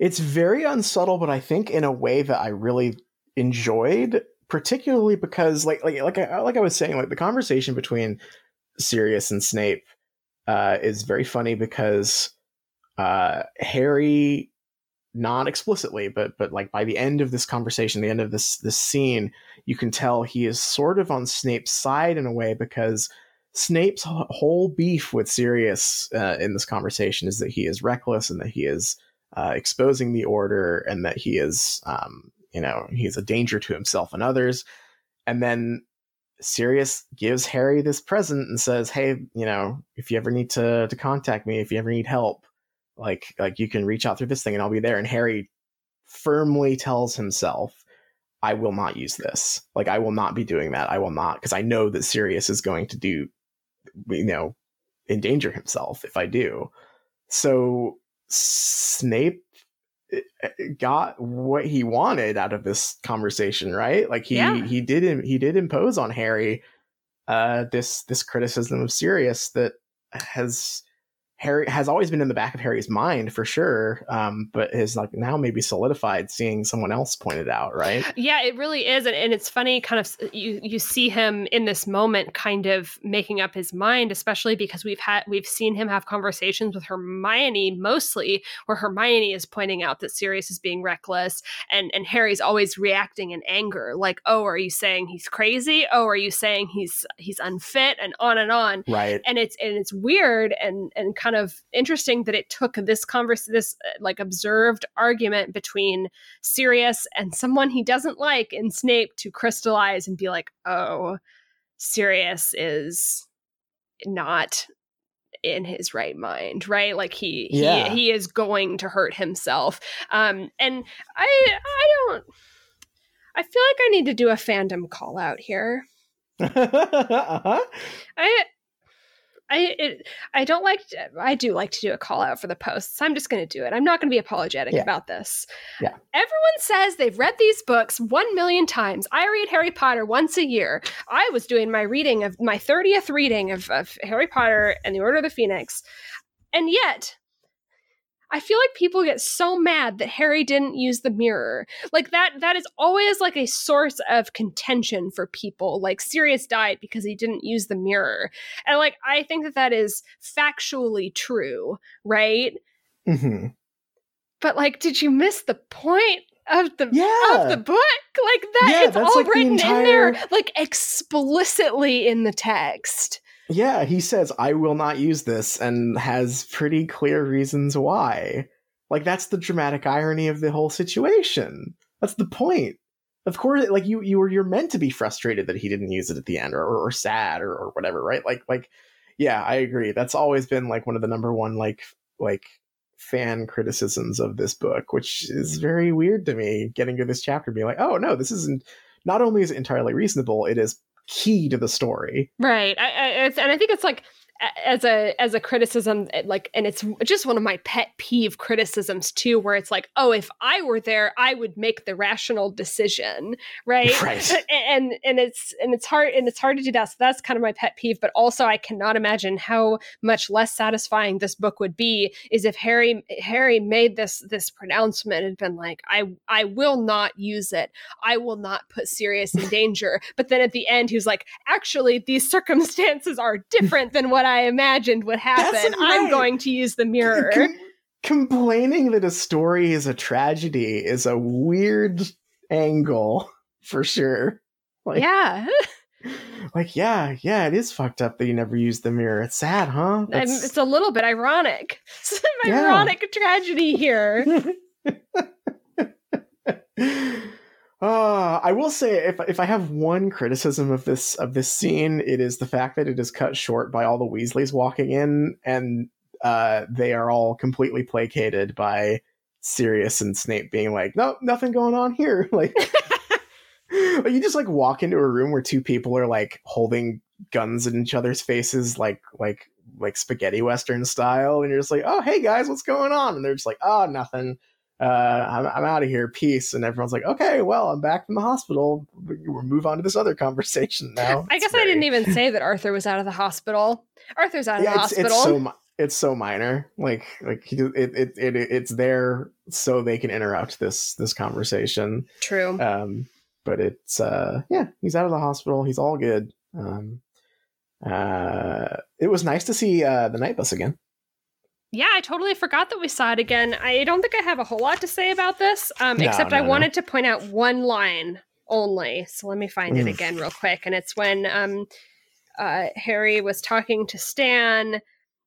It's very unsubtle, but I think in a way that I really enjoyed, particularly because like like like I, like I was saying, like the conversation between Sirius and Snape uh, is very funny because uh, Harry, not explicitly, but but like by the end of this conversation, the end of this this scene, you can tell he is sort of on Snape's side in a way because Snape's whole beef with Sirius uh, in this conversation is that he is reckless and that he is uh, exposing the order and that he is, um, you know, he's a danger to himself and others. And then Sirius gives Harry this present and says, "Hey, you know, if you ever need to to contact me, if you ever need help, like like you can reach out through this thing and I'll be there." And Harry firmly tells himself, "I will not use this. Like I will not be doing that. I will not because I know that Sirius is going to do, you know, endanger himself if I do." So Snape eh, eh, got what he wanted out of this conversation, right? Like he Yeah. he did he did impose on Harry uh this this criticism of Sirius that has Harry has always been in the back of Harry's mind for sure, um, but is like now maybe solidified seeing someone else point it out, right? Yeah, it really is, and, and it's funny. Kind of, you you see him in this moment, kind of making up his mind, especially because we've had we've seen him have conversations with Hermione mostly, where Hermione is pointing out that Sirius is being reckless, and and Harry's always reacting in anger, like, "Oh, are you saying he's crazy? Oh, are you saying he's he's unfit?" and on and on Right. and it's and it's weird and and kind of interesting that it took this converse this uh, like observed argument between Sirius and someone he doesn't like in Snape to crystallize and be like, oh, Sirius is not in his right mind, right? Like he Yeah. he he is going to hurt himself. Um and I I don't I feel like I need to do a fandom call out here. uh-huh. I I it, I don't like to, I do like to do a call out for the posts. I'm just going to do it. I'm not going to be apologetic Yeah. about this. Yeah. Everyone says they've read these books 1 million times. I read Harry Potter once a year. I was doing my reading of my 30th reading of, of Harry Potter and the Order of the Phoenix. And yet I feel like people get so mad that Harry didn't use the mirror. Like that that is always like a source of contention for people. Like Sirius died because he didn't use the mirror. And like I think that that is factually true, right? hmm But like did you miss the point of the Yeah. of the book? Like that Yeah, it's all like the written in there like explicitly in the text. Yeah, he says, I will not use this, and has pretty clear reasons why. Like, that's the dramatic irony of the whole situation. That's the point. Of course, like you, you were you're meant to be frustrated that he didn't use it at the end, or, or, or sad, or, or whatever, right? Like, like, yeah, I agree. That's always been like one of the number one like like fan criticisms of this book, which is very weird to me. Getting to this chapter, being like, oh no, this isn't. Not only is it entirely reasonable, it is key to the story. Right. I, I, and I think it's like as a as a criticism like and it's just one of my pet peeve criticisms too where it's like oh if i were there i would make the rational decision right Right. And and it's and it's hard and it's hard to do that so that's kind of my pet peeve but also i cannot imagine how much less satisfying this book would be is if harry harry made this this pronouncement and been like i i will not use it I will not put Sirius in danger. But then at the end, he was like, actually, these circumstances are different than what I imagined would happen. I'm going to use the mirror. Com- complaining that a story is a tragedy is a weird angle for sure. Like, yeah. like yeah, yeah, it is fucked up that you never used the mirror. It's sad, huh? It's a little bit ironic. Some Yeah. ironic tragedy here. Uh, I will say if if I have one criticism of this of this scene, it is the fact that it is cut short by all the Weasleys walking in, and uh, they are all completely placated by Sirius and Snape being like, "No, nothing going on here." Like you just like walk into a room where two people are like holding guns in each other's faces, like like like spaghetti western style, and you're just like, "Oh, hey guys, what's going on?" And they're just like, "Oh, nothing." Uh, I'm, I'm out of here, peace. And everyone's like, okay, well, I'm back from the hospital. We'll move on to this other conversation now. I It's guess I didn't even say that Arthur was out of the hospital. Arthur's out of Yeah, the it's, hospital. it's so mi- it's so minor. Like like it, it it it's there so they can interrupt this this conversation. True. Um, but it's uh yeah, he's out of the hospital. He's all good. Um, uh, it was nice to see uh the night bus again. Yeah, I totally forgot that we saw it again. I don't think I have a whole lot to say about this, um, No, except no, I no. wanted to point out one line only. So let me find it Mm. again real quick. And it's when um, uh, Harry was talking to Stan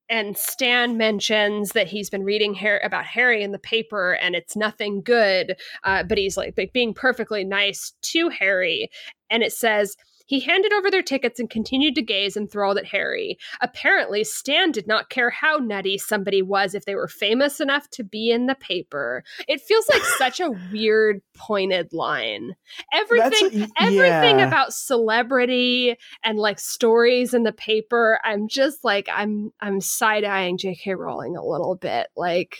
and Stan mentions that he's been reading Harry, about Harry in the paper and it's nothing good, uh, but he's like being perfectly nice to Harry. And it says, he handed over their tickets and continued to gaze enthralled at Harry. Apparently, Stan did not care how nutty somebody was if they were famous enough to be in the paper. It feels like such a weird, pointed line. Everything, a, everything yeah. about celebrity and like stories in the paper. I'm just like, I'm, I'm side eyeing J.K. Rowling a little bit. Like,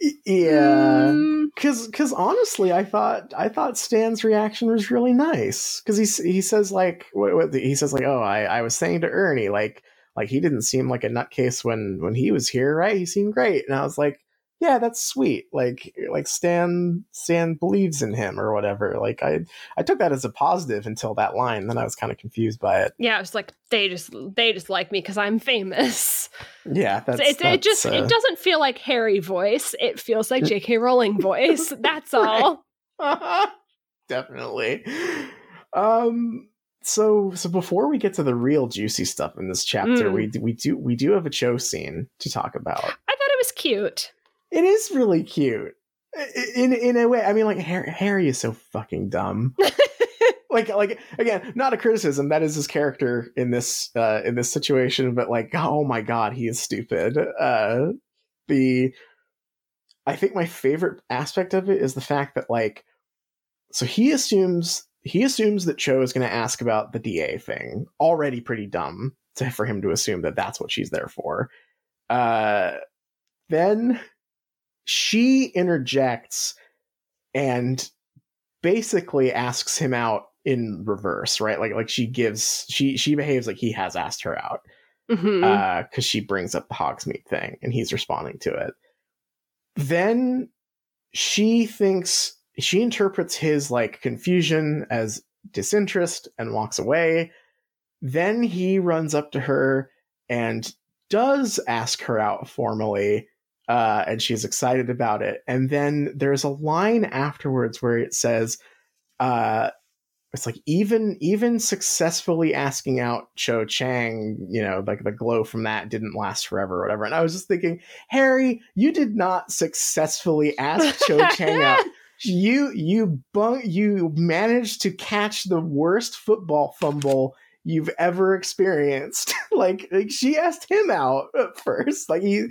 yeah, because mm. because honestly, I thought I thought Stan's reaction was really nice. Because he he says like what, what, he says like oh I I was saying to Ernie like like he didn't seem like a nutcase when when he was here right? He seemed great. And I was like yeah, that's sweet. Like like Stan Stan believes in him or whatever. Like I I took that as a positive until that line. Then I was kind of confused by it. Yeah, it's like they just they just like me because I'm famous. Yeah, that's, it, that's, it just uh... it doesn't feel like Harry voice. It feels like J.K. Rowling voice. That's all. Definitely. Um. So so before we get to the real juicy stuff in this chapter, mm. we we do we do have a Cho scene to talk about. I thought it was cute. It is really cute. In in a way, I mean, like Harry, Harry is so fucking dumb. like like again, not a criticism. That is his character in this uh, in this situation, but like, oh my god, he is stupid. Uh, the I think my favorite aspect of it is the fact that like, so he assumes he assumes that Cho is going to ask about the DA thing. Already pretty dumb to, for him to assume that that's what she's there for. Uh, then she interjects and basically asks him out in reverse, right? Like like she gives she she behaves like he has asked her out Uh, because mm-hmm. uh, she brings up the Hogsmeade thing and he's responding to it. Then she thinks she interprets his like confusion as disinterest and walks away. Then he runs up to her and does ask her out formally uh, and she's excited about it. And then there's a line afterwards where it says, uh, it's like even even successfully asking out Cho Chang, you know, like the glow from that didn't last forever or whatever. And I was just thinking, Harry, you did not successfully ask Cho Chang out. You you bunk you managed to catch the worst football fumble you've ever experienced. like, like, she asked him out first. Like he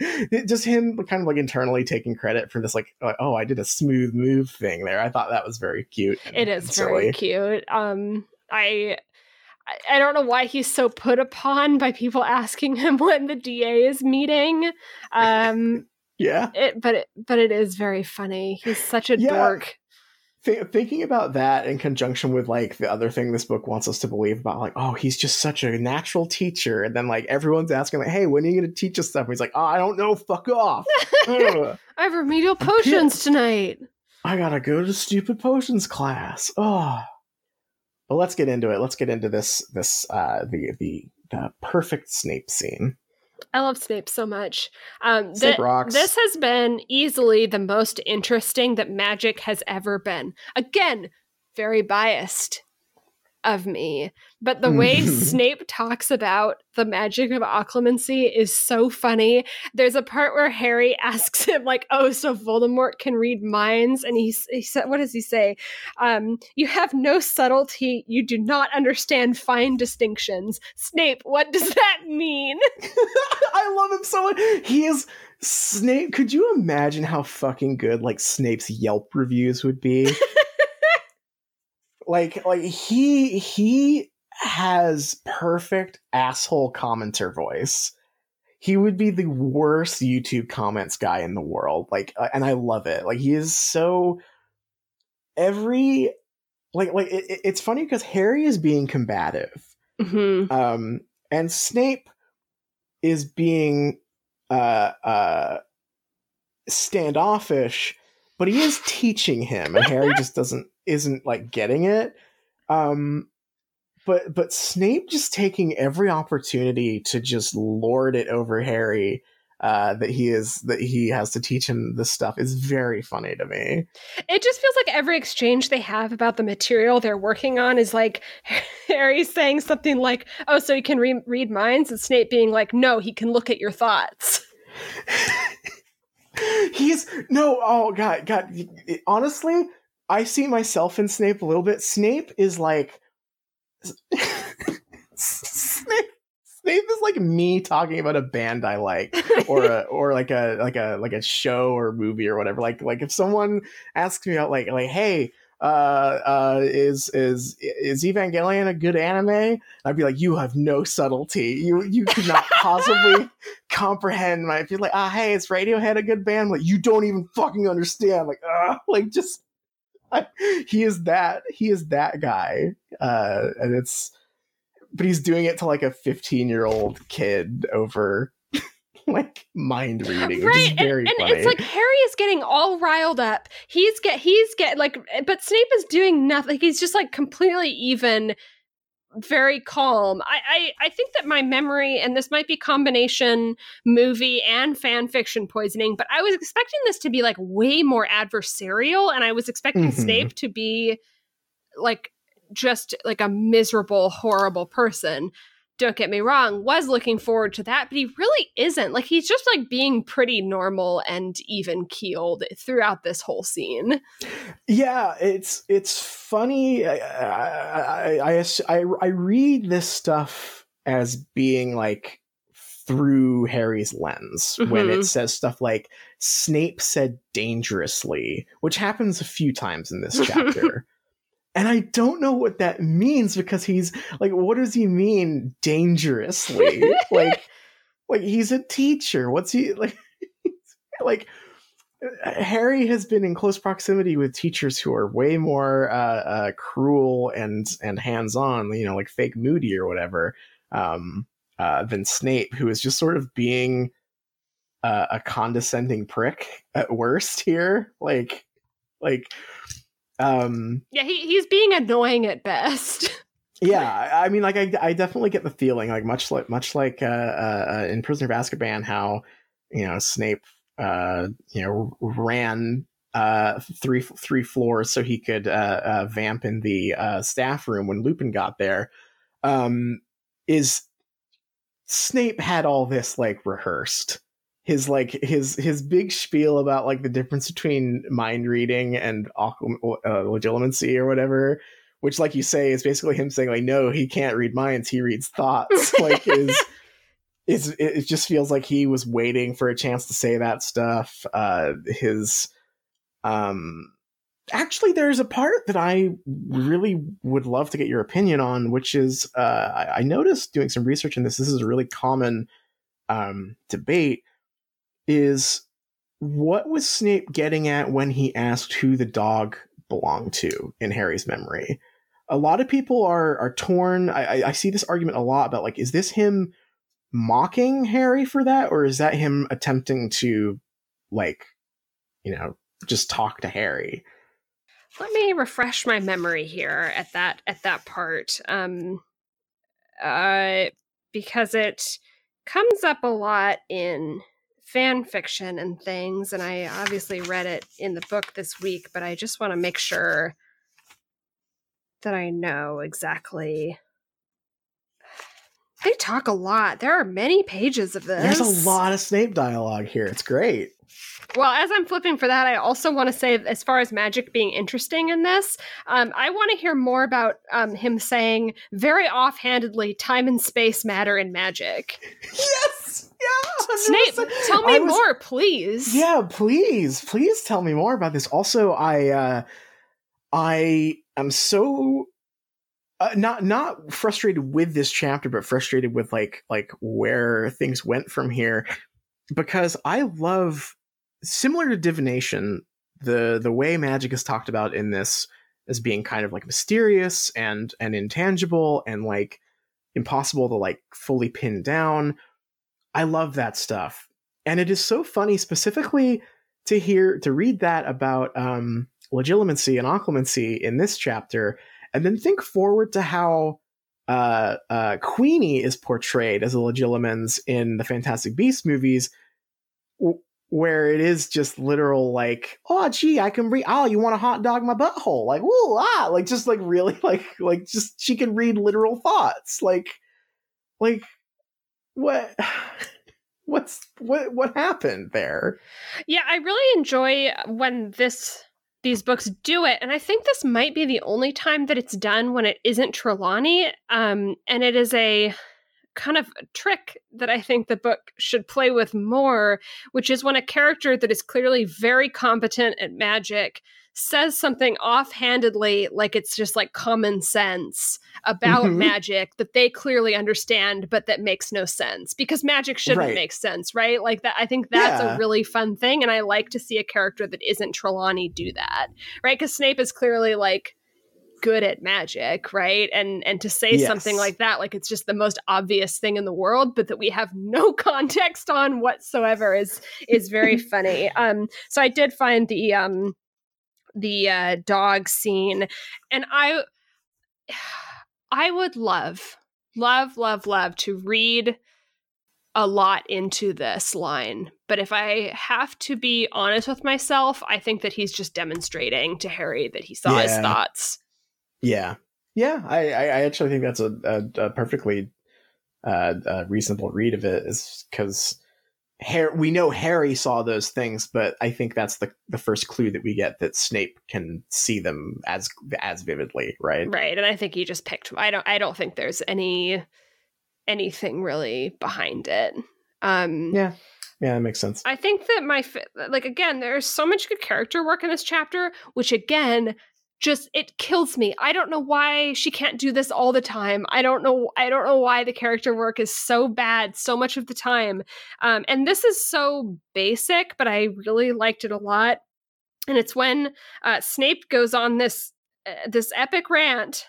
just him kind of like internally taking credit for this like, like oh, I did a smooth move thing there. I thought that was very cute. it is very cute. Um I I don't know why he's so put upon by people asking him when the DA is meeting. Um yeah. It, but it, but it is very funny. He's such a yeah. dork th- thinking about that in conjunction with like the other thing this book wants us to believe about like oh he's just such a natural teacher and then like everyone's asking like hey when are you going to teach us stuff? And he's like oh i don't know. Fuck off. I have remedial potions tonight. I gotta go to stupid potions class. Oh but let's get into it. Let's get into this this uh the the the perfect snape scene I love Snape so much. Um, th- this has been easily the most interesting that magic has ever been. Again, very biased of me. But the way Snape talks about the magic of occlumency is so funny. There's a part where Harry asks him, like, "Oh, so Voldemort can read minds?" And he he said, "What does he say? Um, you have no subtlety. You do not understand fine distinctions." Snape, what does that mean? I love him so much. He is Snape. Could you imagine how fucking good like Snape's Yelp reviews would be? Like like he he has perfect asshole commenter voice. He would be the worst youtube comments guy in the world like uh, and i love it. Like he is so every like like it, it's funny because harry is being combative. Mm-hmm. um and snape is being uh uh standoffish but he is teaching him and harry just doesn't isn't like getting it. Um, but but Snape just taking every opportunity to just lord it over Harry uh, that he is that he has to teach him this stuff is very funny to me. It just feels like every exchange they have about the material they're working on is like Harry saying something like, "Oh, so he can re- read minds," and Snape being like, "No, he can look at your thoughts." He's no, oh god, god. Honestly, I see myself in Snape a little bit. Snape is like Snape Snape is like me talking about a band I like, or a, or like a like a like a show or movie or whatever. Like like if someone asks me out, like like hey, uh, uh, is is is Evangelion a good anime? I'd be like, you have no subtlety. You you could not possibly comprehend my. If you're like, ah, hey, is Radiohead a good band? I'm like, you don't even fucking understand. Like, ah, like just. He is that he is that guy, uh, and it's but he's doing it to like a 15 year old kid over like mind reading, right? and, and it's like Harry is getting all riled up. He's get he's get like, but Snape is doing nothing. He's just like completely even, very calm. I, I I think that my memory, and this might be combination movie and fan fiction poisoning, but I was expecting this to be like way more adversarial, and I was expecting mm-hmm. Snape to be like just like a miserable, horrible person. Don't get me wrong, was looking forward to that, but he really isn't. Like he's just like being pretty normal and even keeled throughout this whole scene. Yeah, it's it's funny. I I, I, I, I read this stuff as being like through Harry's lens mm-hmm. when it mm-hmm. says stuff like Snape said dangerously, which happens a few times in this chapter. And I don't know what that means because he's like, what does he mean dangerously? like, like he's a teacher. What's he like? like Harry has been in close proximity with teachers who are way more uh, uh, cruel and and hands on, you know, like fake Moody or whatever, um, uh, than Snape, who is just sort of being uh, a condescending prick at worst here. Like, like um, yeah, he, he's being annoying at best. yeah, I mean, like I, I definitely get the feeling, like much like much like uh, uh, in Prisoner of Azkaban, how you know Snape, uh, you know, ran uh, three three floors so he could uh, uh, vamp in the uh, staff room when Lupin got there. Um, is Snape had all this like rehearsed his like his his big spiel about like the difference between mind reading and uh, legilimency or whatever which like you say is basically him saying like no he can't read minds he reads thoughts. Like is is it just feels like he was waiting for a chance to say that stuff uh his um actually there's a part that i really would love to get your opinion on which is uh i, I noticed doing some research in this this is a really common um debate is what was Snape getting at when he asked who the dog belonged to in Harry's memory? A lot of people are are torn. I, I see this argument a lot about like, is this him mocking Harry for that, or is that him attempting to like, you know, just talk to Harry? Let me refresh my memory here at that at that part, um, uh, because it comes up a lot in fan fiction and things, and I obviously read it in the book this week, but I just want to make sure that I know exactly. They talk a lot. There are many pages of this. There's a lot of Snape dialogue here. It's great. Well, as I'm flipping for that, I also want to say, as far as magic being interesting in this, um, I want to hear more about um, him saying very offhandedly, "Time and space matter in magic." Yes, yeah. Snape, tell me was, more, please. Yeah, please, please tell me more about this. Also, I, uh, I am so uh, not not frustrated with this chapter, but frustrated with like like where things went from here, because I love similar to divination the the way magic is talked about in this as being kind of like mysterious and and intangible and like impossible to like fully pin down I love that stuff. And it is so funny specifically to hear to read that about um legilimency and occlumency in this chapter and then think forward to how uh, uh, Queenie is portrayed as a legilimens in the Fantastic Beasts movies, where it is just literal like oh gee i can read oh you want a hot dog my butthole like whoa ah like just like really like like just she can read literal thoughts like like what what's what what happened there? Yeah i really enjoy when this these books do it and i think this might be the only time that it's done when it isn't trelawney um and it is a kind of trick that I think the book should play with more, which is when a character that is clearly very competent at magic says something offhandedly, like it's just like common sense about mm-hmm. magic that they clearly understand, but that makes no sense because magic shouldn't right. make sense, right? Like that. I think that's yeah. a really fun thing. And I like to see a character that isn't Trelawney do that, right? Because Snape is clearly like, good at magic, right? And and to say yes. something like that, like it's just the most obvious thing in the world, but that we have no context on whatsoever is is very funny. Um, so I did find the um the uh, dog scene, and I I would love love love love to read a lot into this line. But if I have to be honest with myself, I think that he's just demonstrating to Harry that he saw yeah. his thoughts. Yeah, yeah. I, I actually think that's a, a, a perfectly uh, a reasonable read of it, is because Harry, we know Harry saw those things, but I think that's the the first clue that we get that Snape can see them as as vividly, right? Right, and I think he just picked. I don't. I don't think there's any anything really behind it. Um, yeah. Yeah, that makes sense. I think that my like again, there's so much good character work in this chapter, which again just it kills me. I don't know why she can't do this all the time. I don't know I don't know why the character work is so bad so much of the time. Um, and this is so basic, but I really liked it a lot. And it's when uh, Snape goes on this uh, this epic rant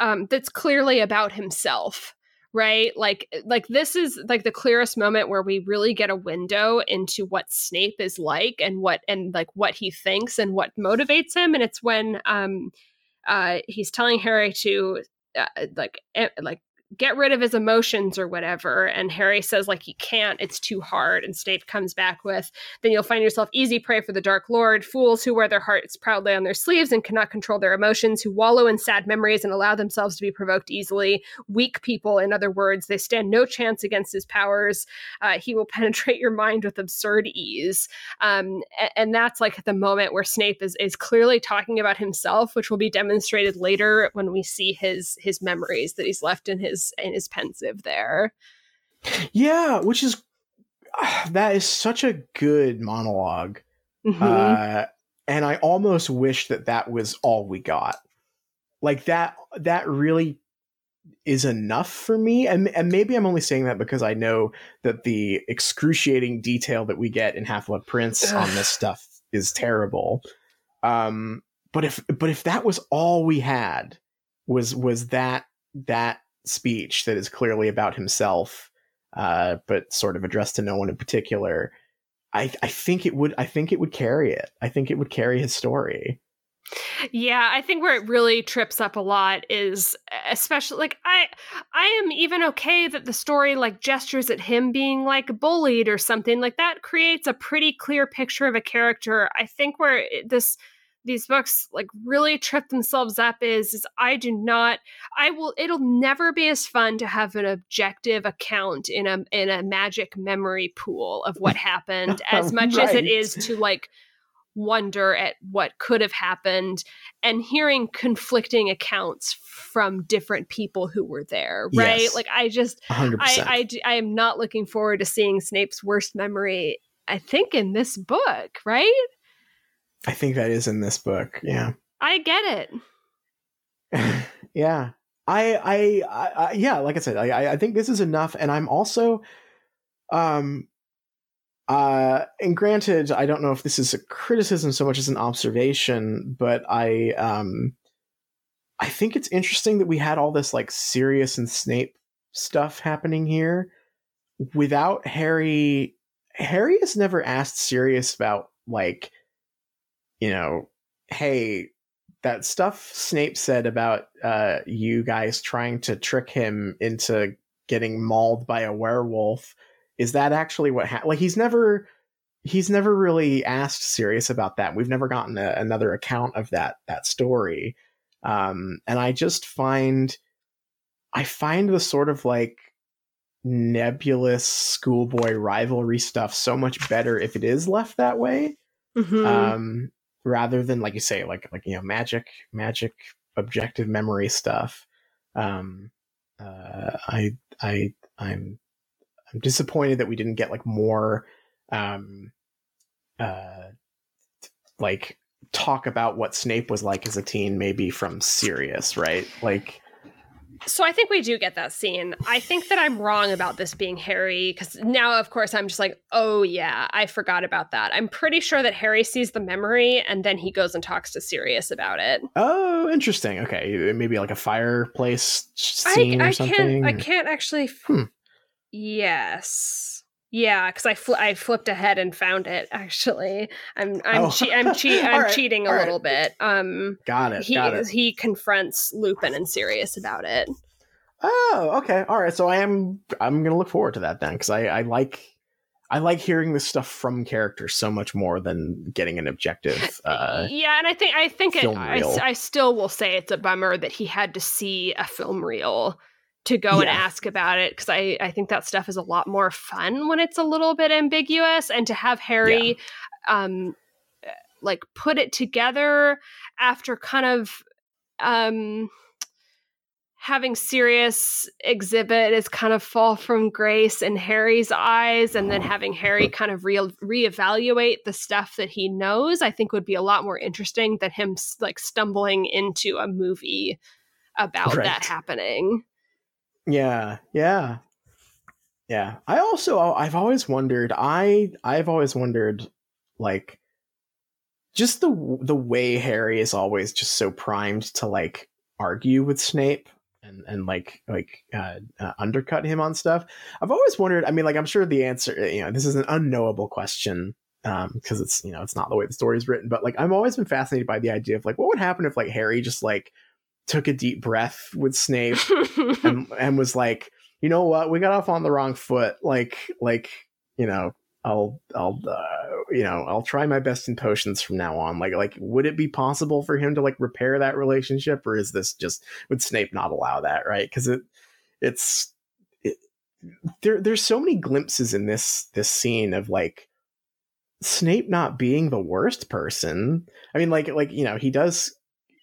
um, that's clearly about himself right? Like eh, like this is like the clearest moment where we really get a window into what snape is like and what and like what he thinks and what motivates him. And it's when um uh he's telling harry to uh, like eh, like get rid of his emotions or whatever. And Harry says, like, he can't, it's too hard. And Snape comes back with, then you'll find yourself easy prey for the Dark Lord, fools who wear their hearts proudly on their sleeves and cannot control their emotions, who wallow in sad memories and allow themselves to be provoked easily. Weak people, in other words, they stand no chance against his powers. Uh, he will penetrate your mind with absurd ease. Um, and, and that's like the moment where Snape is, is clearly talking about himself, which will be demonstrated later when we see his his memories that he's left in his and is Pensieve there. Yeah, which is that is such a good monolog mm-hmm. uh, and I almost wish that that was all we got. Like that, that really is enough for me. And, and maybe I'm only saying that because I know that the excruciating detail that we get in Half Blood Prince on this stuff is terrible. Um, but if but if that was all we had was was that that speech that is clearly about himself, uh, but sort of addressed to no one in particular, I, I think it would I think it would carry it. I think it would carry his story. Yeah, I think where it really trips up a lot is especially like I I am even okay that the story like gestures at him being like bullied or something like that creates a pretty clear picture of a character. I think where this these books like really trip themselves up is, is I do not I will it'll never be as fun to have an objective account in a in a magic memory pool of what happened as much right. as it is to like wonder at what could have happened and hearing conflicting accounts from different people who were there right yes. like i just 100%. I, I i am not looking forward to seeing snape's worst memory i think in this book right I think that is in this book. Yeah. I get it. yeah. I, I, I, yeah, like I said, I, I think this is enough. And I'm also, um, uh, and granted, I don't know if this is a criticism so much as an observation, but I, um, I think it's interesting that we had all this like Sirius and Snape stuff happening here without Harry. Harry has never asked Sirius about like you know, hey, that stuff Snape said about uh, you guys trying to trick him into getting mauled by a werewolf is that actually what happened? Like he's never he's never really asked Sirius about that. We've never gotten a, another account of that that story. Um, and I just find I find the sort of like nebulous schoolboy rivalry stuff so much better if it is left that way. Mhm. Um, rather than like you say, like like you know, magic, magic, objective memory stuff. Um, uh, I I I'm I'm disappointed that we didn't get like more, um, uh, like talk about what Snape was like as a teen, maybe from Sirius, right? Like, So I think we do get that scene. I think that I'm wrong about this being Harry because now, of course, I'm just like, oh yeah, I forgot about that. I'm pretty sure that Harry sees the memory and then he goes and talks to Sirius about it. oh, interesting. Okay, maybe like a fireplace scene I, or I something. can't. I can't actually. Hmm. Yes. Yeah, because I fl- I flipped ahead and found it. Actually, I'm I'm Oh. che- I'm, che- I'm right, cheating a right. little bit. Um, Got it. he got it. he confronts Lupin and Sirius about it. Oh, okay. All right. So I am. I'm gonna look forward to that then, because I, I like. I like hearing this stuff from characters so much more than getting an objective. Uh, yeah, and I think I think it, I. I still will say it's a bummer that he had to see a film reel to go and ask about it because I I think that stuff is a lot more fun when it's a little bit ambiguous and to have Harry um like put it together after kind of um having Sirius exhibit is kind of fall from grace in Harry's eyes and then having Harry kind of re- reevaluate the stuff that he knows I think would be a lot more interesting than him like stumbling into a movie about Right. that happening. Yeah, yeah, yeah. I also I've always wondered. I I've always wondered, like, just the the way Harry is always just so primed to like argue with Snape and and like like uh, uh, undercut him on stuff. I've always wondered. I mean, like, I'm sure the answer. You know, this is an unknowable question um because it's you know it's not the way the story is written but like i've always been fascinated by the idea of like what would happen if like harry just like took a deep breath with snape and, and was like, you know what, we got off on the wrong foot. Like, like you know, I'll, I'll, uh, you know, I'll try my best in potions from now on. Like, like, would it be possible for him to like repair that relationship, or is this just would Snape not allow that? Right? Because it, it's, it, there, there's so many glimpses in this this scene of like Snape not being the worst person. I mean, like, like you know, he does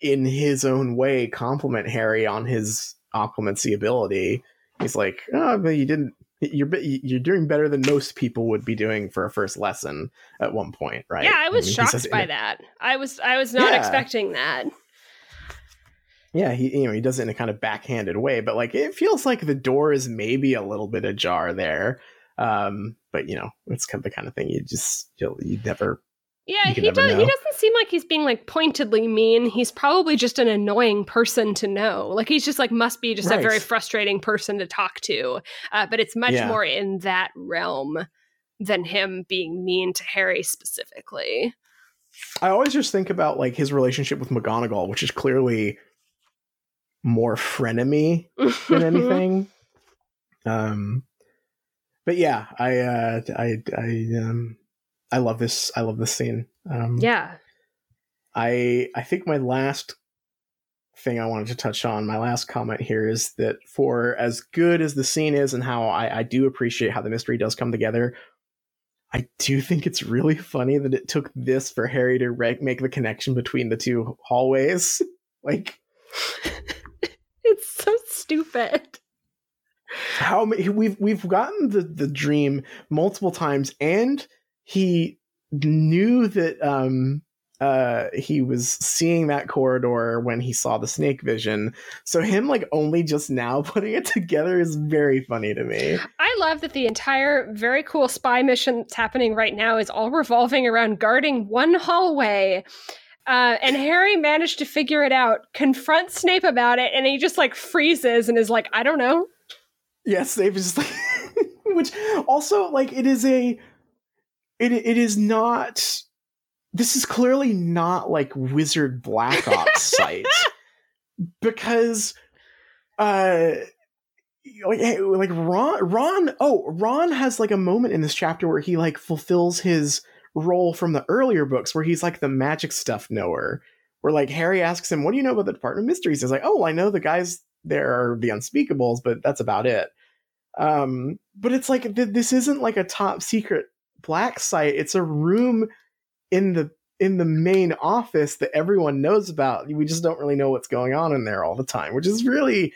in his own way compliment Harry on his occlumency ability. He's like, "Oh, but you didn't. You're you're doing better than most people would be doing for a first lesson at one point, right?" Yeah, I was mean, shocked says by that. I was I was not Yeah. expecting that. Yeah, he you know he does it in a kind of backhanded way, but like it feels like the door is maybe a little bit ajar there. Um, but you know, it's kind of the kind of thing you just you'll, you never. Yeah, he does. He know. doesn't seem like he's being like pointedly mean. He's probably just an annoying person to know. Like he's just like must be just a very frustrating person to talk to. Uh, but it's much Yeah. more in that realm than him being mean to Harry specifically. I always just think about like his relationship with McGonagall, which is clearly more frenemy than anything. um, but yeah, I uh, I I um, I love this. I love this scene. Um, yeah. I I think my last thing I wanted to touch on, my last comment here is that for as good as the scene is and how I, I do appreciate how the mystery does come together, I do think it's really funny that it took this for Harry to re- make the connection between the two hallways. Like It's so stupid. how many we've we've gotten the the dream multiple times and he knew that um uh he was seeing that corridor when he saw the snake vision so him like only just now putting it together is very funny to me I love that the entire very cool spy mission that's happening right now is all revolving around guarding one hallway. Uh, and Harry managed to figure it out, confront Snape about it, and he just like freezes and is like, I don't know. yes they've just like which also like it is a it it is not this is clearly not like wizard black ops site because uh like, like Ron, Ron, oh, Ron has like a moment in this chapter where he like fulfills his role from the earlier books where he's like the magic stuff knower. Where like Harry asks him, "What do you know about the Department of Mysteries?" He's like, "Oh, I know the guys there are the Unspeakables, but that's about it." Um, but it's like th- this isn't like a top secret black site. It's a room in the in the main office that everyone knows about. We just don't really know what's going on in there all the time, which is really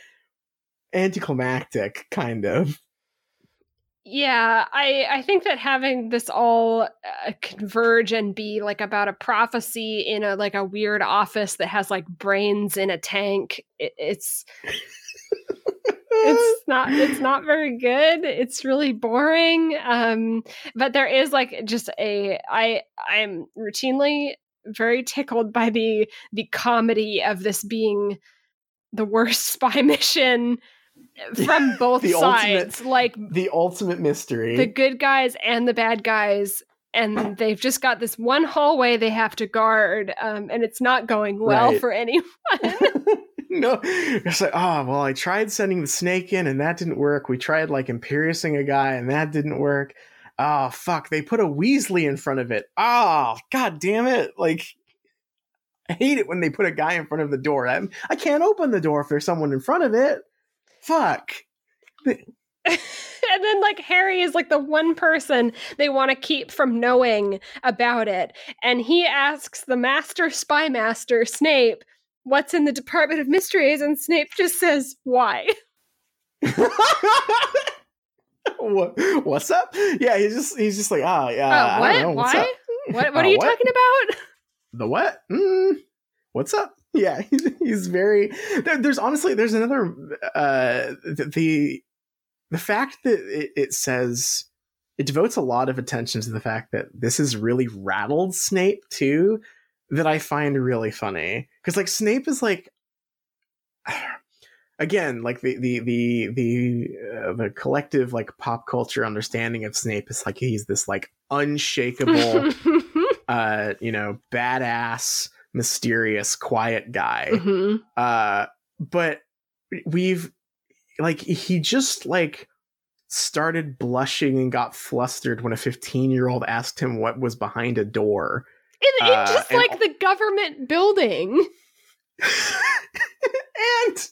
anticlimactic, kind of. Yeah, I I think that having this all uh, converge and be like about a prophecy in a like a weird office that has like brains in a tank, it, it's it's not it's not very good. It's really boring. Um, but there is like just a I I'm routinely very tickled by the the comedy of this being the worst spy mission from both The sides. ultimate- like the ultimate mystery. the good guys and the bad guys and they've just got this one hallway they have to guard um, and it's not going well Right. for anyone no, it's like, oh well, I tried sending the snake in and that didn't work. We tried like Imperiusing a guy and that didn't work. Oh fuck, they put a Weasley in front of it. Oh god damn it! Like, I hate it when they put a guy in front of the door. I, I can't open the door if there's someone in front of it. Fuck. and then like harry is like the one person they want to keep from knowing about it and he asks the master spy master snape what's in the department of mysteries and snape just says why what, what's up? Yeah, he's just he's just like, ah, yeah. Uh, I what don't know, why up? what, what Uh, are you what? talking about the what? Mm, what's up? Yeah, he's, he's very. There, there's honestly, there's another. Uh, the the, the fact that it, it says it devotes a lot of attention to the fact that this has really rattled Snape too. That I find really funny because like Snape is like. Again, like the the the the uh, the collective like pop culture understanding of Snape is like he's this like unshakable uh, you know, badass, mysterious, quiet guy. Mhm. Uh, but we've like he just like started blushing and got flustered when a 15 year old asked him what was behind a door. In, in Uh, just like the government building and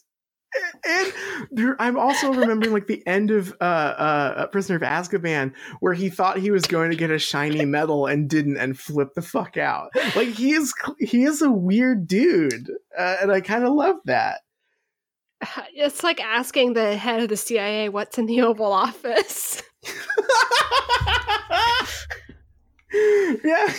and there, I'm also remembering like the end of uh, uh, Prisoner of Azkaban, where he thought he was going to get a shiny medal and didn't, and flipped the fuck out. Like he is, he is a weird dude, uh, and I kind of love that. It's like asking the head of the CIA what's in the Oval Office. yeah.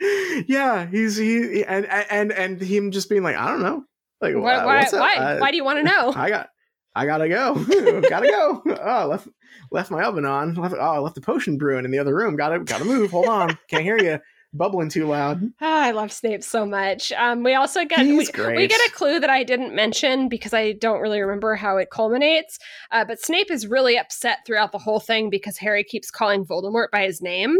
yeah, he's he and and and him just being like, I don't know, like Why? Why? what's up? Why, Uh, why do you want to know? I got, I gotta go. gotta go. Oh, left, left my oven on. Left, oh, I left the potion brewing in the other room. Gotta, gotta move. Hold on. Can't hear you. Bubbling too loud. Ah, I love Snape so much. Um, we also get we, we get a clue that I didn't mention because I don't really remember how it culminates. Uh, but Snape is really upset throughout the whole thing because Harry keeps calling Voldemort by his name,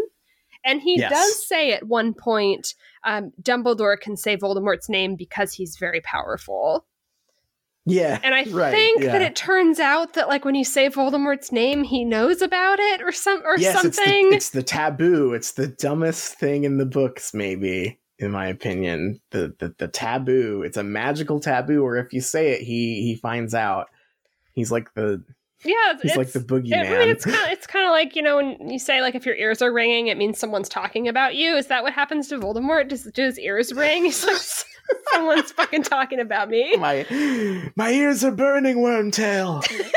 and he Yes. does say at one point, um, Dumbledore can say Voldemort's name because he's very powerful. Yeah. And I right, think that it turns out that like when you say Voldemort's name, he knows about it or some or yes, something. It's the, it's the taboo. It's the dumbest thing in the books, maybe, in my opinion. The, the the taboo. It's a magical taboo, or if you say it, he he finds out. He's like the yeah, he's like the boogeyman. I mean, it's kind of it's kind of like you know when you say like if your ears are ringing, it means someone's talking about you. Is that what happens to Voldemort? Does do his ears ring? He's like someone's fucking talking about me. my my ears are burning, Wormtail.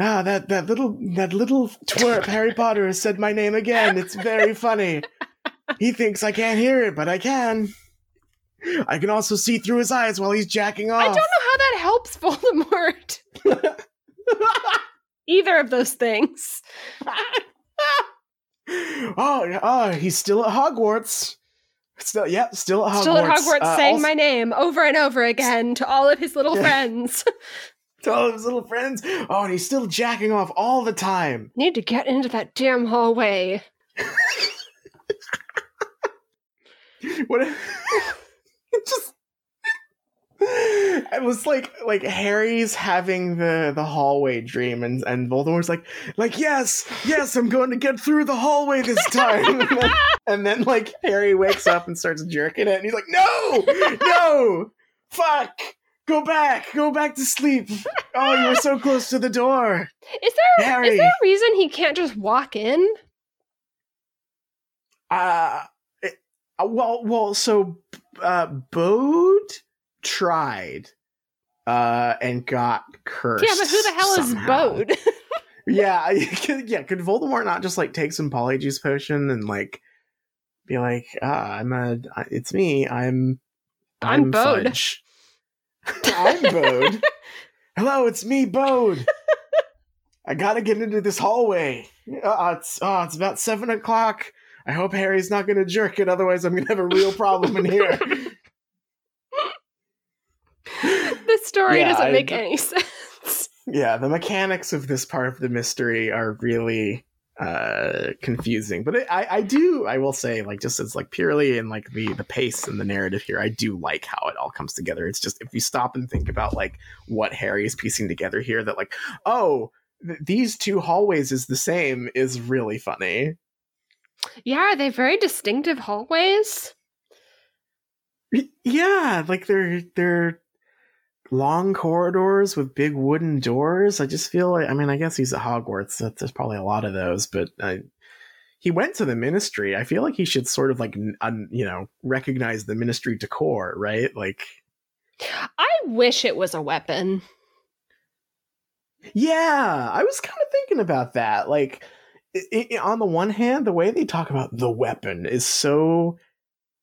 Ah, that that little that little twerp Harry Potter has said my name again. It's very funny. He thinks I can't hear it, but I can. I can also see through his eyes while he's jacking off. I don't know how that helps Voldemort. Either of those things. oh, oh, he's still at Hogwarts. Still, yeah, still at Hogwarts. Still at Hogwarts, Uh, saying also- my name over and over again to all of his little friends. to all of his little friends. Oh, and he's still jacking off all the time. Need to get into that damn hallway. What? if- just it was like like Harry's having the the hallway dream, and and Voldemort's like like yes yes I'm going to get through the hallway this time, and, then, and then like Harry wakes up and starts jerking it, and he's like no no fuck go back go back to sleep. Oh, you were so close to the door. Is there Harry. is there a reason he can't just walk in? Uh, it- uh, well, well, so uh, Bode tried uh, and got cursed. Yeah, but who the hell somehow. is Bode? Yeah, could, yeah. Could Voldemort not just like take some polyjuice potion and like be like, ah, I'm a, it's me, I'm, I'm Bode. I'm Bode. Hello, it's me, Bode. I gotta get into this hallway. Uh, it's, oh, it's about seven o'clock. I hope Harry's not gonna jerk it, otherwise I'm gonna have a real problem in here. this story Yeah, doesn't I- make any sense. yeah, the mechanics of this part of the mystery are really uh confusing but it, i i do i will say like just as like purely in like the the pace and the narrative here i do like how it all comes together it's just if you stop and think about like what harry is piecing together here that like oh th- these two hallways is the same is really funny Yeah, are they very distinctive hallways? Yeah like they're they're long corridors with big wooden doors i just feel like i mean i guess he's at hogwarts that there's probably a lot of those but I, he went to the ministry i feel like he should sort of like un, you know recognize the ministry decor right like I wish it was a weapon. yeah i was kind of thinking about that like i i on the one hand the way they talk about the weapon is so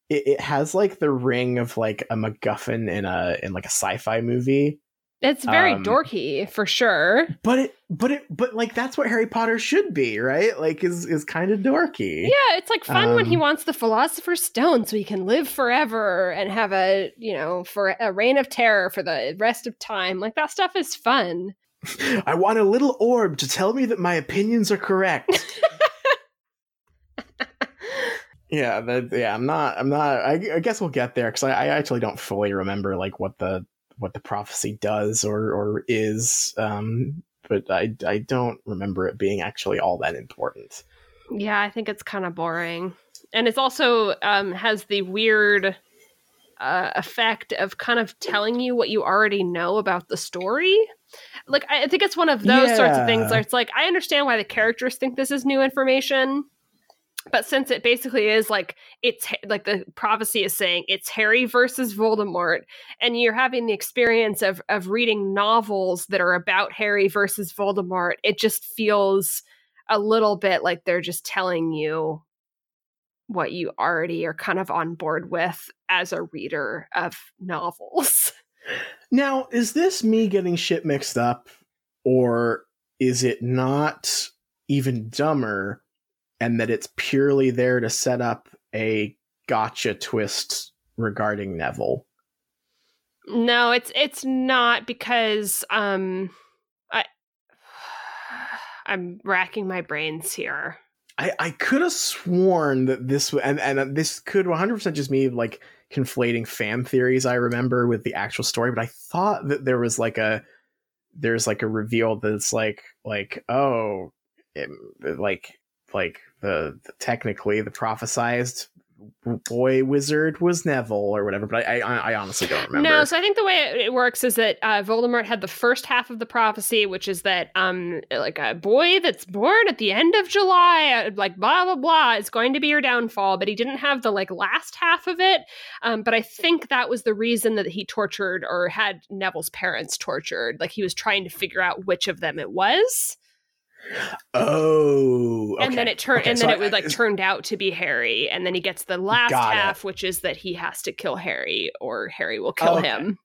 it, it has like the ring of like a MacGuffin in a in like a sci-fi movie, It's very Um, dorky for sure. but it but it but like that's what Harry Potter should be, right? Like is is kind of dorky. Yeah, it's like fun when he Um, wants the Philosopher's Stone so he can live forever and have a, you know, for a reign of terror for the rest of time. Like that stuff is fun. I want a little orb to tell me that my opinions are correct. yeah, that, yeah. I'm not. I'm not. I, I guess we'll get there because I, I actually don't fully remember like what the what the prophecy does or or is. Um, but I I don't remember it being actually all that important. Yeah, I think it's kind of boring. And it's also um, has the weird uh, effect of kind of telling you what you already know about the story. Like, I I think it's one of those sorts of things where it's like, I understand why the characters think this is new information. But since it basically is like it's like the prophecy is saying it's Harry versus Voldemort, and you're having the experience of of reading novels that are about Harry versus Voldemort, it just feels a little bit like they're just telling you what you already are kind of on board with as a reader of novels. Now, is this me getting shit mixed up, or is it not even dumber, and that it's purely there to set up a gotcha twist regarding Neville? no, it's it's not because um I I'm racking my brains here. I, I could have sworn that this and and uh, this could 100% just me like conflating fan theories I remember with the actual story, but I thought that there was like a there's like a reveal that's like like oh it, like like the, the technically the prophesized boy wizard was Neville or whatever, but I I, I honestly don't remember. No, so I think the way it, works is that uh, Voldemort had the first half of the prophecy, which is that um like a boy that's born at the end of July, uh, like blah blah blah, is going to be your downfall. But he didn't have the like last half of it. Um, but I think that was the reason that he tortured or had Neville's parents tortured. Like he was trying to figure out which of them it was, oh, and then it turned, Okay, and so then I- it was like I- turned out to be Harry, and then he gets the last Got it. half, which is that he has to kill Harry or Harry will kill Okay. him.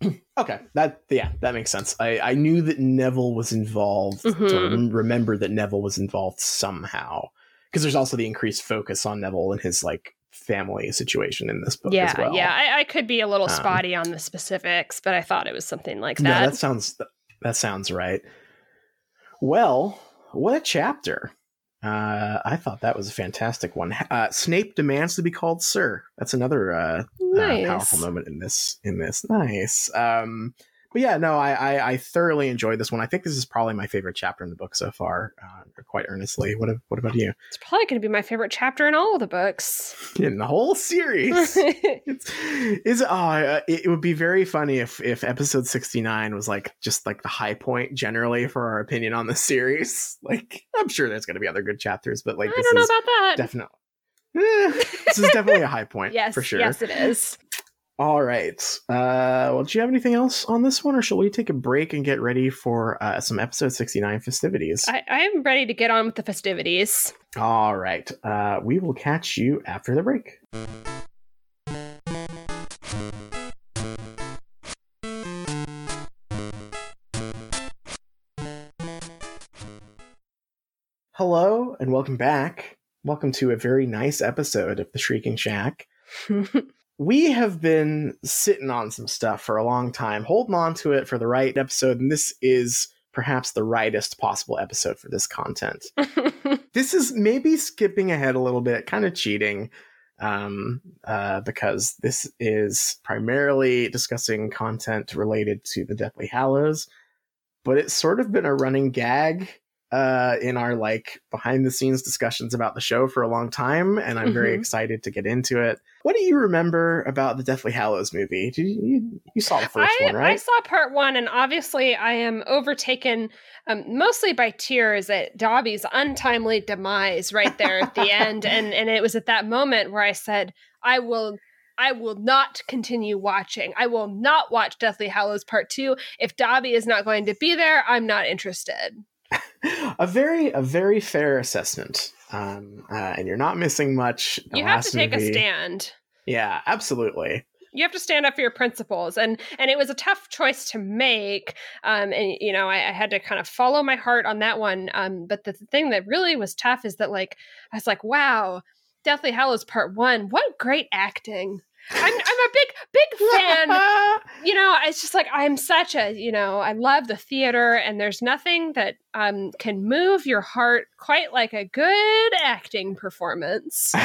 Okay, that yeah, that makes sense. I I knew that Neville was involved. To Mhm. rem- remember that Neville was involved somehow, because there's also the increased focus on Neville and his like family situation in this book yeah, as well. yeah. I, I could be a little Um, spotty on the specifics, but I thought it was something like that. no, that sounds that sounds right. Well, what a chapter! Uh, I thought that was a fantastic one. Uh, Snape demands to be called Sir. That's another uh, Nice. uh, powerful moment in this. In this, nice. Um, but yeah, no, I, I I thoroughly enjoyed this one. I think this is probably my favorite chapter in the book so far. Uh, quite earnestly. What What about you? It's probably going to be my favorite chapter in all of the books. In the whole series. it's is oh uh, it, it would be very funny if if episode 69 was like just like the high point generally for our opinion on the series like i'm sure there's going to be other good chapters but like I this don't know is about that. definitely this is definitely a high point yes, for sure yes, it is. All right uh well do you have anything else on this one or shall we take a break and get ready for uh some episode 69 festivities I, I'm ready to get on with the festivities. all right uh we will catch you after the break Hello and welcome back. Welcome to a very nice episode of The Shrieking Shack. We have been sitting on some stuff for a long time, holding on to it for the right episode, and this is perhaps the rightest possible episode for this content. this is maybe skipping ahead a little bit, kind of cheating, um, uh, because this is primarily discussing content related to the Deathly Hallows, but it's sort of been a running gag uh, in our like behind the scenes discussions about the show for a long time, and I'm very Mhm. excited to get into it. What do you remember about the Deathly Hallows movie? Did you, you, you saw the first I, one, right? I saw part one, and obviously I am overtaken um, mostly by tears at Dobby's untimely demise right there at the end. And and it was at that moment where I said, I will I will not continue watching. I will not watch Deathly Hallows Part Two. If Dobby is not going to be there, I'm not interested. a very a very fair assessment, um, uh, and you're not missing much. You have to take movie- a stand. Yeah, absolutely. you have to stand up for your principles and and it was a tough choice to make um and you know I, I had to kind of follow my heart on that one um but the, the thing that really was tough is that like i was like wow deathly hallows part one what great acting i'm, I'm a big big fan you know it's just like i'm such a you know i love the theater and there's nothing that um can move your heart quite like a good acting performance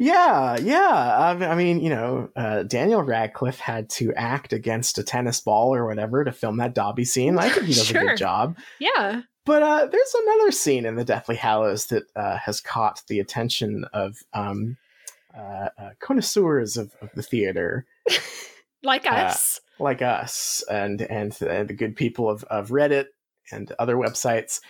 yeah, yeah. Um, I mean, you know, uh, Daniel Radcliffe had to act against a tennis ball or whatever to film that Dobby scene. I think he does a good job. yeah But uh, there's another scene in the Deathly Hallows that uh, has caught the attention of um, uh, uh, connoisseurs of, of the theater, like Uh, us like us, and and the, the good people of, of Reddit and other websites.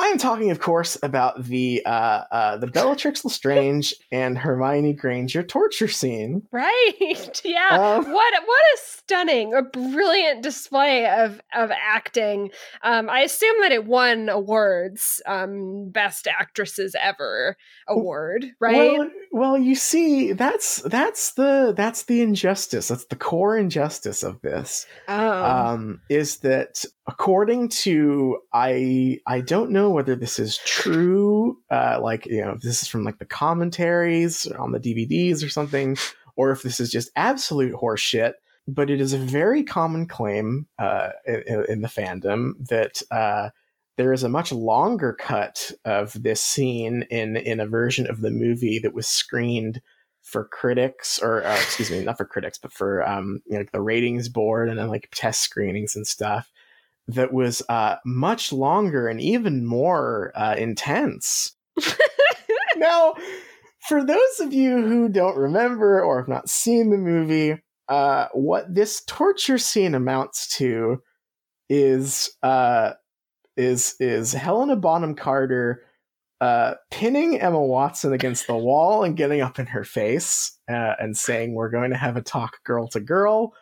I am talking, of course, about the uh, uh, the Bellatrix Lestrange and Hermione Granger torture scene. Right. Yeah. Um, what what a stunning, a brilliant display of of acting. Um, I assume that it won awards, um, best actresses ever award, right? Well, well, you see, that's that's the that's the injustice. That's the core injustice of this. oh. um, is that according to I I don't know whether this is true, uh, like you know if this is from like the commentaries on the DVDs or something, or if this is just absolute horseshit. But it is a very common claim uh, in, in the fandom that uh, there is a much longer cut of this scene in in a version of the movie that was screened for critics or uh, excuse me not for critics but for um you know, like the ratings board and then like test screenings and stuff that was uh much longer and even more uh intense now for those of you who don't remember or have not seen the movie uh what this torture scene amounts to is uh is is Helena Bonham Carter uh, pinning Emma Watson against the wall and getting up in her face uh, and saying, "We're going to have a talk, girl to girl."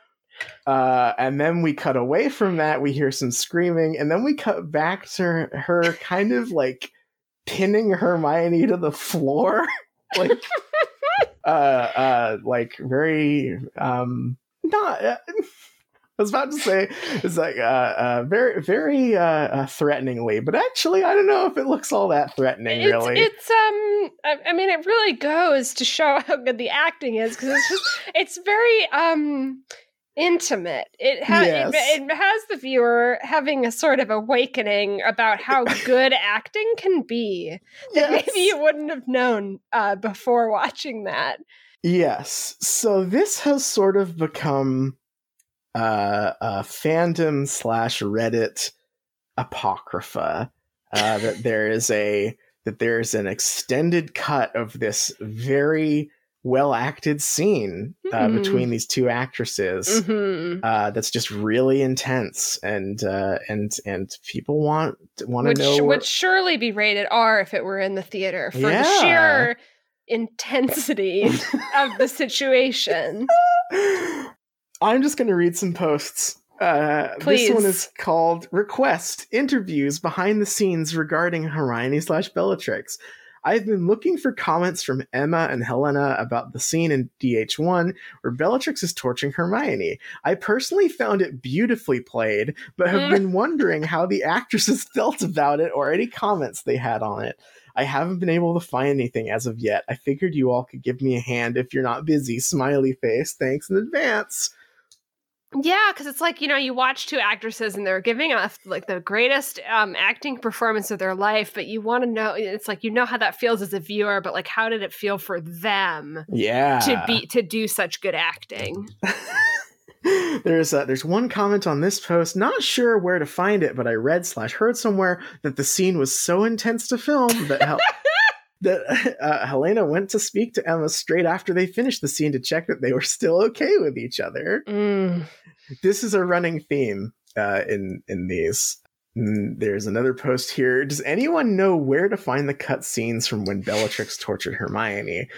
Uh, and then we cut away from that. We hear some screaming, and then we cut back to her, her kind of like pinning Hermione to the floor, like, uh, uh, like very um, not. Uh, I was about to say it's like uh, uh very very uh, uh threateningly, but actually I don't know if it looks all that threatening it's, really. it's um I, I mean it really goes to show how good the acting is because it's just it's very um intimate. It, ha- Yes. it it has the viewer having a sort of awakening about how good acting can be that Yes. maybe you wouldn't have known uh, before watching that. Yes. So this has sort of become uh, a fandom slash Reddit apocrypha. Uh, that there is a that there's an extended cut of this very well acted scene uh, Mhm. between these two actresses. Mhm. Uh, that's just really intense, and uh, and and people want want to know. sh- would surely be rated R if it were in the theater for the sheer intensity of the situation. I'm just going to read some posts. Uh, this one is called Request Interviews Behind the Scenes Regarding Hermione slash Bellatrix. I've been looking for comments from Emma and Helena about the scene in DH1 where Bellatrix is torturing Hermione. I personally found it beautifully played, but have Mm. been wondering how the actresses felt about it or any comments they had on it. I haven't been able to find anything as of yet. I figured you all could give me a hand if you're not busy. Smiley face. Thanks in advance. Yeah, because it's like you know you watch two actresses and they're giving off like the greatest um, acting performance of their life, but you want to know. It's like you know how that feels as a viewer, but like how did it feel for them Yeah. to be to do such good acting? there's uh, there's one comment on this post. Not sure where to find it, but I read slash heard somewhere that the scene was so intense to film that Hel- that uh, Helena went to speak to Emma straight after they finished the scene to check that they were still okay with each other. Mm. This is a running theme uh, in in these. Mm, There's another post here. Does anyone know where to find the cut scenes from when Bellatrix tortured Hermione?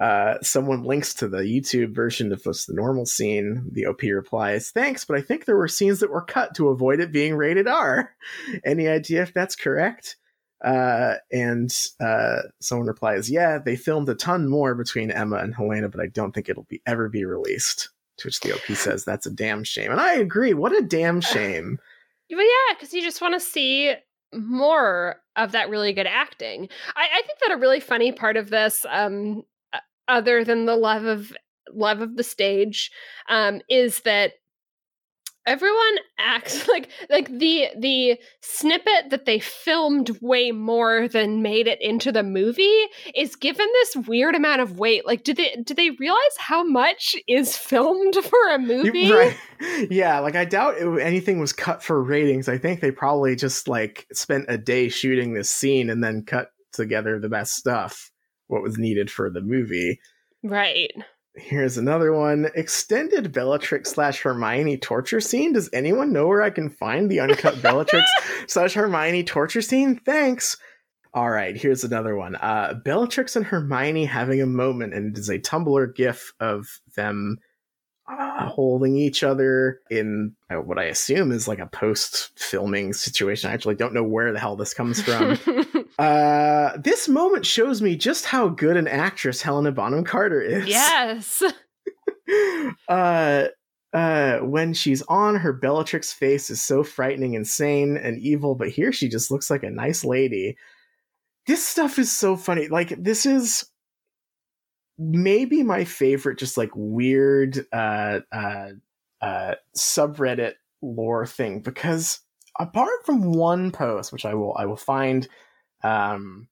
Uh, someone links to the YouTube version of this the normal scene. The OP replies, "Thanks, but I think there were scenes that were cut to avoid it being rated R. Any idea if that's correct?" Uh, and uh, someone replies, "Yeah, they filmed a ton more between Emma and Helena, but I don't think it'll be ever be released." To which the OP says, "That's a damn shame," and I agree. What a damn shame. But yeah, because you just want to see more of that really good acting. I, I think that a really funny part of this, um, other than the love of love of the stage, um, is that everyone acts like like the the snippet that they filmed way more than made it into the movie is given this weird amount of weight like do they do they realize how much is filmed for a movie Right. Yeah, like I doubt it, anything was cut for ratings. I think they probably just like spent a day shooting this scene and then cut together the best stuff, what was needed for the movie. right Here's another one. Extended Bellatrix slash Hermione torture scene. Does anyone know where I can find the uncut Bellatrix slash Hermione torture scene? Thanks. All right, here's another one. Uh, Bellatrix and Hermione having a moment, and it is a Tumblr gif of them uh, holding each other in uh, what I assume is like a post filming situation. I actually don't know where the hell this comes from. uh, this moment shows me just how good an actress Helena Bonham Carter is. Yes. Uh uh when she's on her bellatrix face is so frightening insane and evil but here she just looks like a nice lady. This stuff is so funny. Like this is maybe my favorite just like weird uh uh uh subreddit lore thing because apart from one post which i will i will find um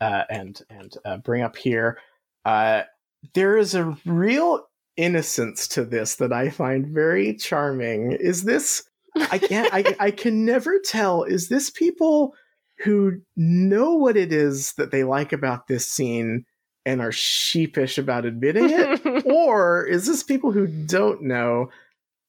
uh and and uh, bring up here uh there is a real innocence to this that I find very charming. Is this I can't I I can never tell is this people who know what it is that they like about this scene and are sheepish about admitting it or is this people who don't know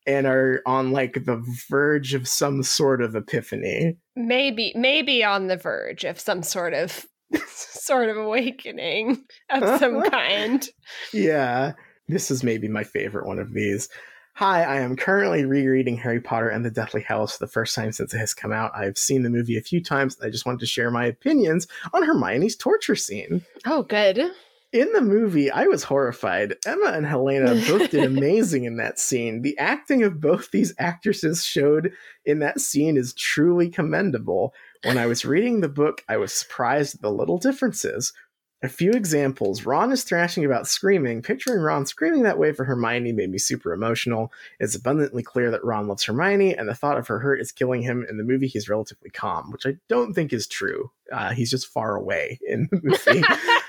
and are on like the verge of some sort of epiphany? maybe maybe on the verge of some sort of sort of awakening of some kind Yeah, this is maybe my favorite one of these. Hi, I am currently rereading Harry Potter and the Deathly Hallows for the first time since it has come out. I've seen the movie a few times. And I just wanted to share my opinions on Hermione's torture scene. oh good In the movie, I was horrified. Emma and Helena both did amazing in that scene. The acting of both these actresses showed in that scene is truly commendable. When I was reading the book, I was surprised at the little differences. A few examples. Ron is thrashing about screaming. Picturing Ron screaming that way for Hermione made me super emotional. It's abundantly clear that Ron loves Hermione, and the thought of her hurt is killing him. In the movie, he's relatively calm, which I don't think is true. Uh, he's just far away in the movie.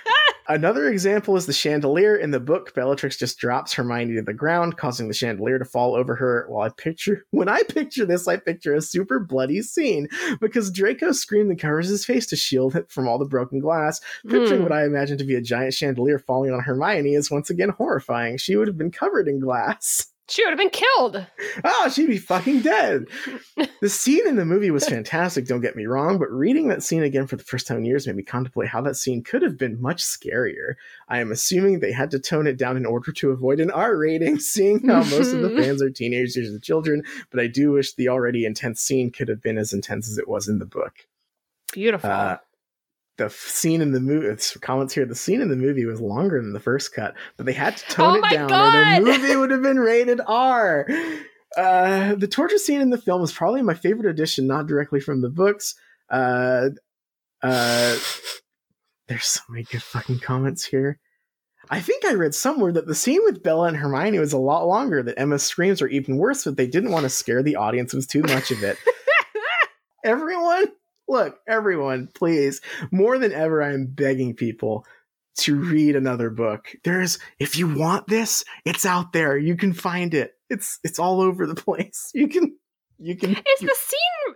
Another example is the chandelier. In the book, Bellatrix just drops Hermione to the ground, causing the chandelier to fall over her. While I picture, when I picture this, I picture a super bloody scene because Draco screams and covers his face to shield it from all the broken glass. Picturing Hmm. what I imagine to be a giant chandelier falling on Hermione is once again horrifying. She would have been covered in glass. She would have been killed. Oh, she'd be fucking dead. the scene in the movie was fantastic, don't get me wrong, but reading that scene again for the first time in years made me contemplate how that scene could have been much scarier. I am assuming they had to tone it down in order to avoid an R rating, seeing how most of the fans are teenagers and children, but I do wish the already intense scene could have been as intense as it was in the book. Beautiful. Uh, the scene in the movie, it's comments here, the scene in the movie was longer than the first cut, but they had to tone Oh it down or the movie would have been rated R. Uh, the torture scene in the film is probably my favorite addition, not directly from the books. Uh, uh, there's so many good fucking comments here. I think I read somewhere that the scene with Bella and Hermione was a lot longer, that Emma's screams were even worse, but they didn't want to scare the audience with too much of it. everyone, look, everyone, please, more than ever, I am begging people to read another book. There's, if you want this, it's out there. You can find it. It's, it's all over the place. You can, you can. Is the scene?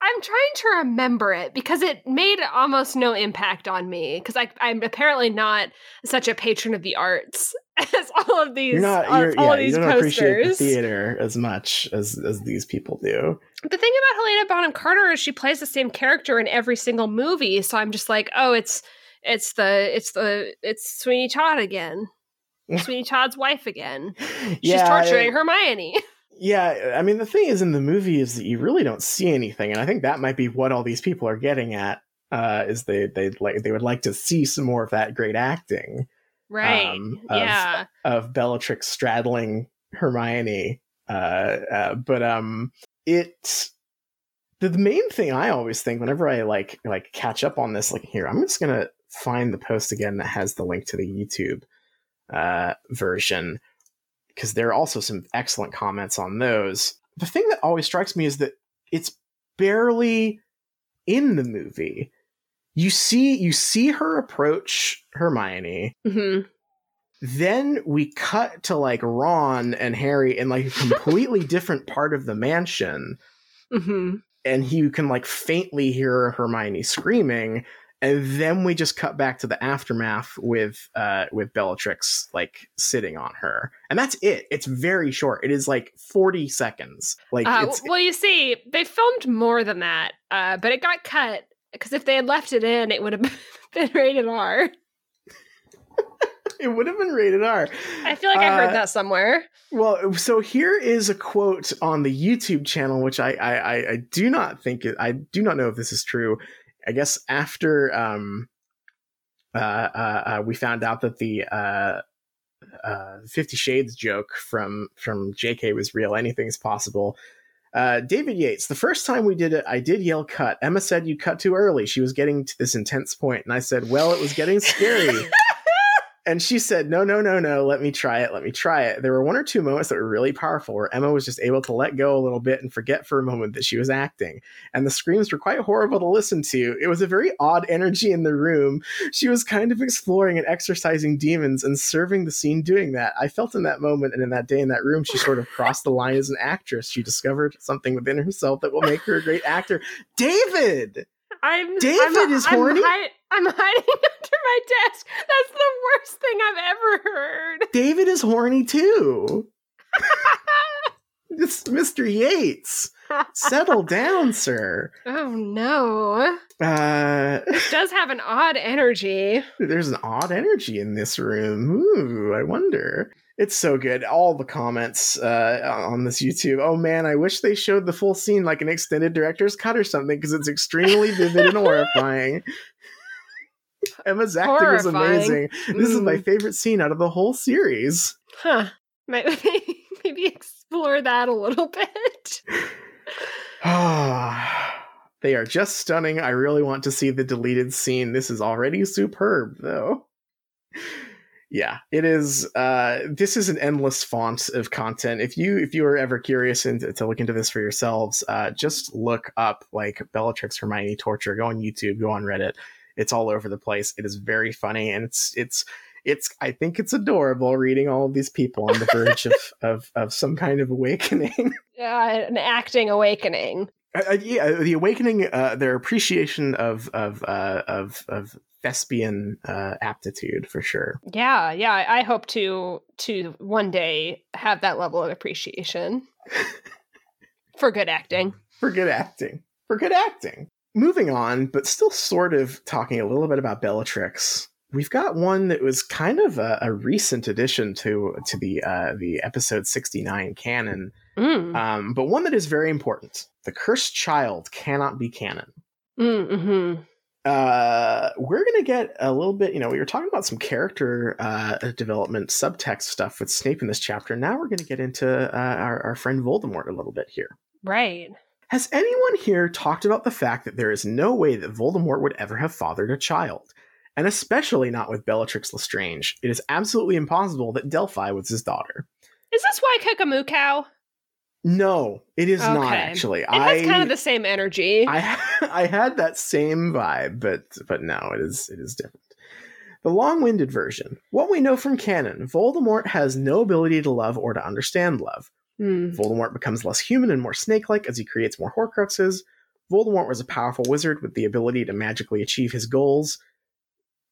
I'm trying to remember it because it made almost no impact on me because I'm apparently not such a patron of the arts as all of these. you're not, all, you're, all yeah, of these you don't appreciate the theater as much as, as these people do. The thing about Helena Bonham Carter is she plays the same character in every single movie, so I'm just like, oh, it's it's the it's the it's Sweeney Todd again. Sweeney Todd's wife again. She's Yeah, torturing Hermione. Yeah, I mean the thing is in the movie is that you really don't see anything, and I think that might be what all these people are getting at. Uh, is they they like they would like to see some more of that great acting Right. Um, of- yeah. of Bellatrix straddling Hermione. Uh, uh, but um, it the, the main thing I always think whenever I like like catch up on this, like here, I'm just gonna find the post again that has the link to the YouTube uh, version because there are also some excellent comments on those. The thing that always strikes me is that it's barely in the movie. You see, you see her approach Hermione, hmm then we cut to like Ron and Harry in like a completely different part of the mansion, hmm and you can like faintly hear Hermione screaming, and then we just cut back to the aftermath with uh with Bellatrix like sitting on her, and that's it. It's very short. It is like forty seconds. Like Uh, well, you see, they filmed more than that, uh, but it got cut because if they had left it in, it would have been rated R. it would have been rated R. I feel like I heard Uh, that somewhere. Well, so here is a quote on the YouTube channel, which I I, I, I do not think it, I do not know if this is true. I guess after um, uh, uh, uh, we found out that the uh, uh, Fifty Shades joke from from J.K. was real, anything is possible. Uh, David Yates, the first time we did it, I did yell cut. Emma said you cut too early. She was getting to this intense point, and I said, well, it was getting scary. And she said, No, no, no, no, let me try it, let me try it. There were one or two moments that were really powerful where Emma was just able to let go a little bit and forget for a moment that she was acting. And the screams were quite horrible to listen to. It was a very odd energy in the room. She was kind of exploring and exercising demons and serving the scene doing that. I felt in that moment and in that day in that room, she sort of crossed the line as an actress. She discovered something within herself that will make her a great actor. David! I'm David I'm, is I'm horny? hi- I'm hiding under my desk. That's the worst thing I've ever heard. David is horny too. It's Mr. Yates. Settle down, sir. oh no. Uh, This does have an odd energy. there's an odd energy in this room. Ooh, I wonder. It's so good. All the comments uh, on this YouTube. Oh man, I wish they showed the full scene like an extended director's cut or something because it's extremely vivid and horrifying. Emma's acting is Horrifying. amazing. This is my Mm. favorite scene out of the whole series. Huh. Maybe, maybe explore that a little bit. They are just stunning. I really want to see the deleted scene. This is already superb, though. Yeah, it is. Uh, this is an endless font of content. If you if you are ever curious and to look into this for yourselves, uh, just look up like Bellatrix Hermione torture. Go on YouTube. Go on Reddit. It's all over the place. It is very funny, and it's it's it's. I think it's adorable reading all of these people on the verge of, of of some kind of awakening. Yeah, an acting awakening. Uh, yeah, the awakening, uh, their appreciation of of uh, of of thespian uh, aptitude for sure. Yeah, yeah. I hope to to one day have that level of appreciation for good acting. For good acting. For good acting. Moving on, but still sort of talking a little bit about Bellatrix. We've got one that was kind of a, a recent addition to to the uh, the episode sixty nine canon, mm. um, but one that is very important. The cursed child cannot be canon. Mm-hmm uh, we're gonna get a little bit. You know, we were talking about some character uh, development, subtext stuff with Snape in this chapter. Now we're gonna get into uh, our, our friend Voldemort a little bit here. Right. Has anyone here talked about the fact that there is no way that Voldemort would ever have fathered a child? And especially not with Bellatrix Lestrange. It is absolutely impossible that Delphi was his daughter. Is this why Cuckoo no, it is okay. not actually. It has I, kind of the same energy. I I had that same vibe, but but no, it is it is different. The long-winded version. What we know from canon, Voldemort has no ability to love or to understand love. Mm. Voldemort becomes less human and more snake-like as he creates more Horcruxes. Voldemort was a powerful wizard with the ability to magically achieve his goals.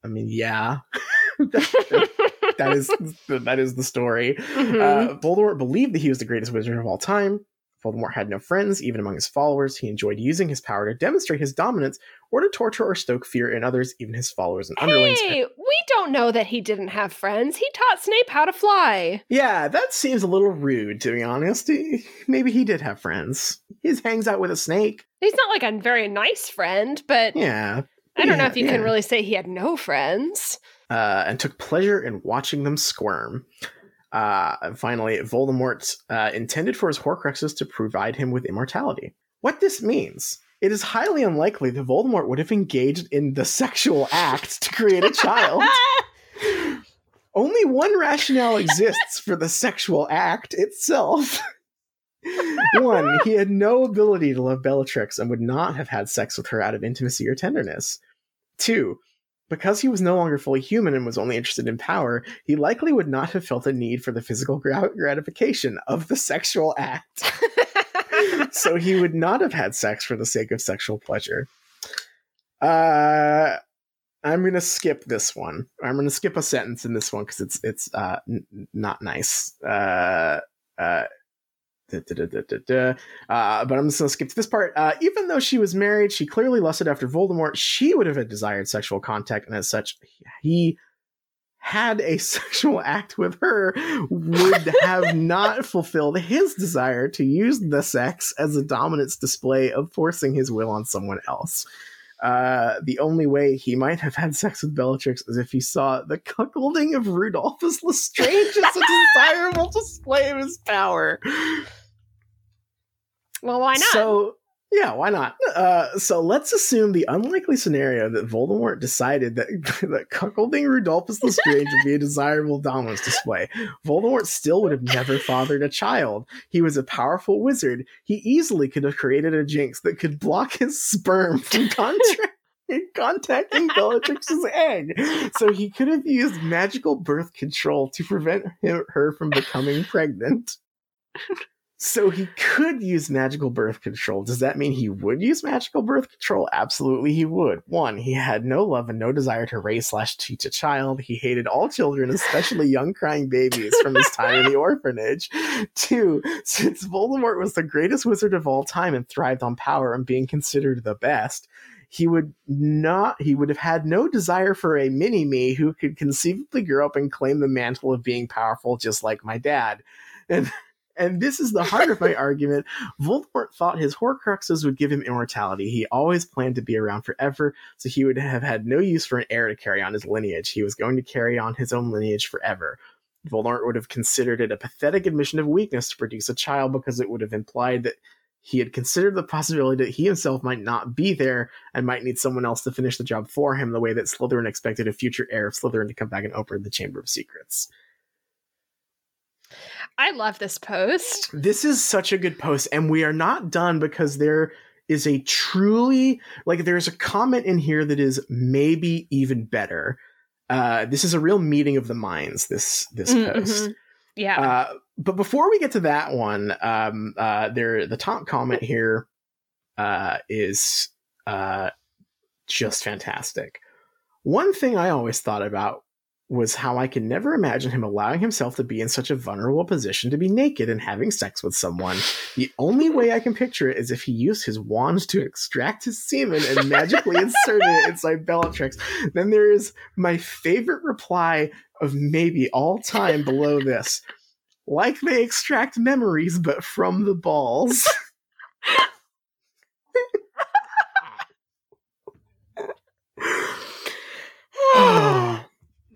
I mean, yeah. that is that is the story. Mm-hmm. Uh, Voldemort believed that he was the greatest wizard of all time. Voldemort had no friends, even among his followers. He enjoyed using his power to demonstrate his dominance or to torture or stoke fear in others, even his followers and underlings. Hey, we don't know that he didn't have friends. He taught Snape how to fly. Yeah, that seems a little rude, to be honest. Maybe he did have friends. He hangs out with a snake. He's not like a very nice friend, but yeah, I don't yeah, know if you yeah. can really say he had no friends uh, and took pleasure in watching them squirm. Uh, finally, Voldemort uh, intended for his Horcruxes to provide him with immortality. What this means, it is highly unlikely that Voldemort would have engaged in the sexual act to create a child. Only one rationale exists for the sexual act itself. one, he had no ability to love Bellatrix and would not have had sex with her out of intimacy or tenderness. Two, because he was no longer fully human and was only interested in power, he likely would not have felt a need for the physical gratification of the sexual act. so he would not have had sex for the sake of sexual pleasure. Uh, I'm gonna skip this one. I'm gonna skip a sentence in this one because it's it's uh, n- not nice. Uh, uh, Da, da, da, uh, but I'm just going to skip to this part. Uh, even though she was married, she clearly lusted after Voldemort. She would have desired sexual contact, and as such, he had a sexual act with her would have not fulfilled his desire to use the sex as a dominance display of forcing his will on someone else. Uh, the only way he might have had sex with Bellatrix is if he saw the cuckolding of Rodolphus Lestrange as a desirable display of his power. Well, why not? So, yeah, why not? Uh, so let's assume the unlikely scenario that Voldemort decided that, that cuckolding Rodolphus Lestrange would be a desirable dominance display. Voldemort still would have never fathered a child. He was a powerful wizard. He easily could have created a jinx that could block his sperm from contact. contacting Bellatrix's egg. So he could have used magical birth control to prevent him, her from becoming pregnant. So he could use magical birth control. Does that mean he would use magical birth control? Absolutely, he would. One, he had no love and no desire to raise slash teach a child. He hated all children, especially young crying babies, from his time in the orphanage. Two, since Voldemort was the greatest wizard of all time and thrived on power and being considered the best, he would not he would have had no desire for a mini me who could conceivably grow up and claim the mantle of being powerful just like my dad. And and this is the heart of my argument. Voldemort thought his Horcruxes would give him immortality. He always planned to be around forever, so he would have had no use for an heir to carry on his lineage. He was going to carry on his own lineage forever. Voldemort would have considered it a pathetic admission of weakness to produce a child because it would have implied that he had considered the possibility that he himself might not be there and might need someone else to finish the job for him, the way that Slytherin expected a future heir of Slytherin to come back and open the Chamber of Secrets. I love this post. This is such a good post, and we are not done because there is a truly like there's a comment in here that is maybe even better. Uh, this is a real meeting of the minds. This this Mm-hmm. post. Yeah. Uh, but before we get to that one, um, uh, there the top comment here uh, is uh, just fantastic. One thing I always thought about was how I can never imagine him allowing himself to be in such a vulnerable position to be naked and having sex with someone. The only way I can picture it is if he used his wand to extract his semen and magically insert it inside Bellatrix. Then there is my favorite reply of maybe all time below this. Like they extract memories, but from the balls.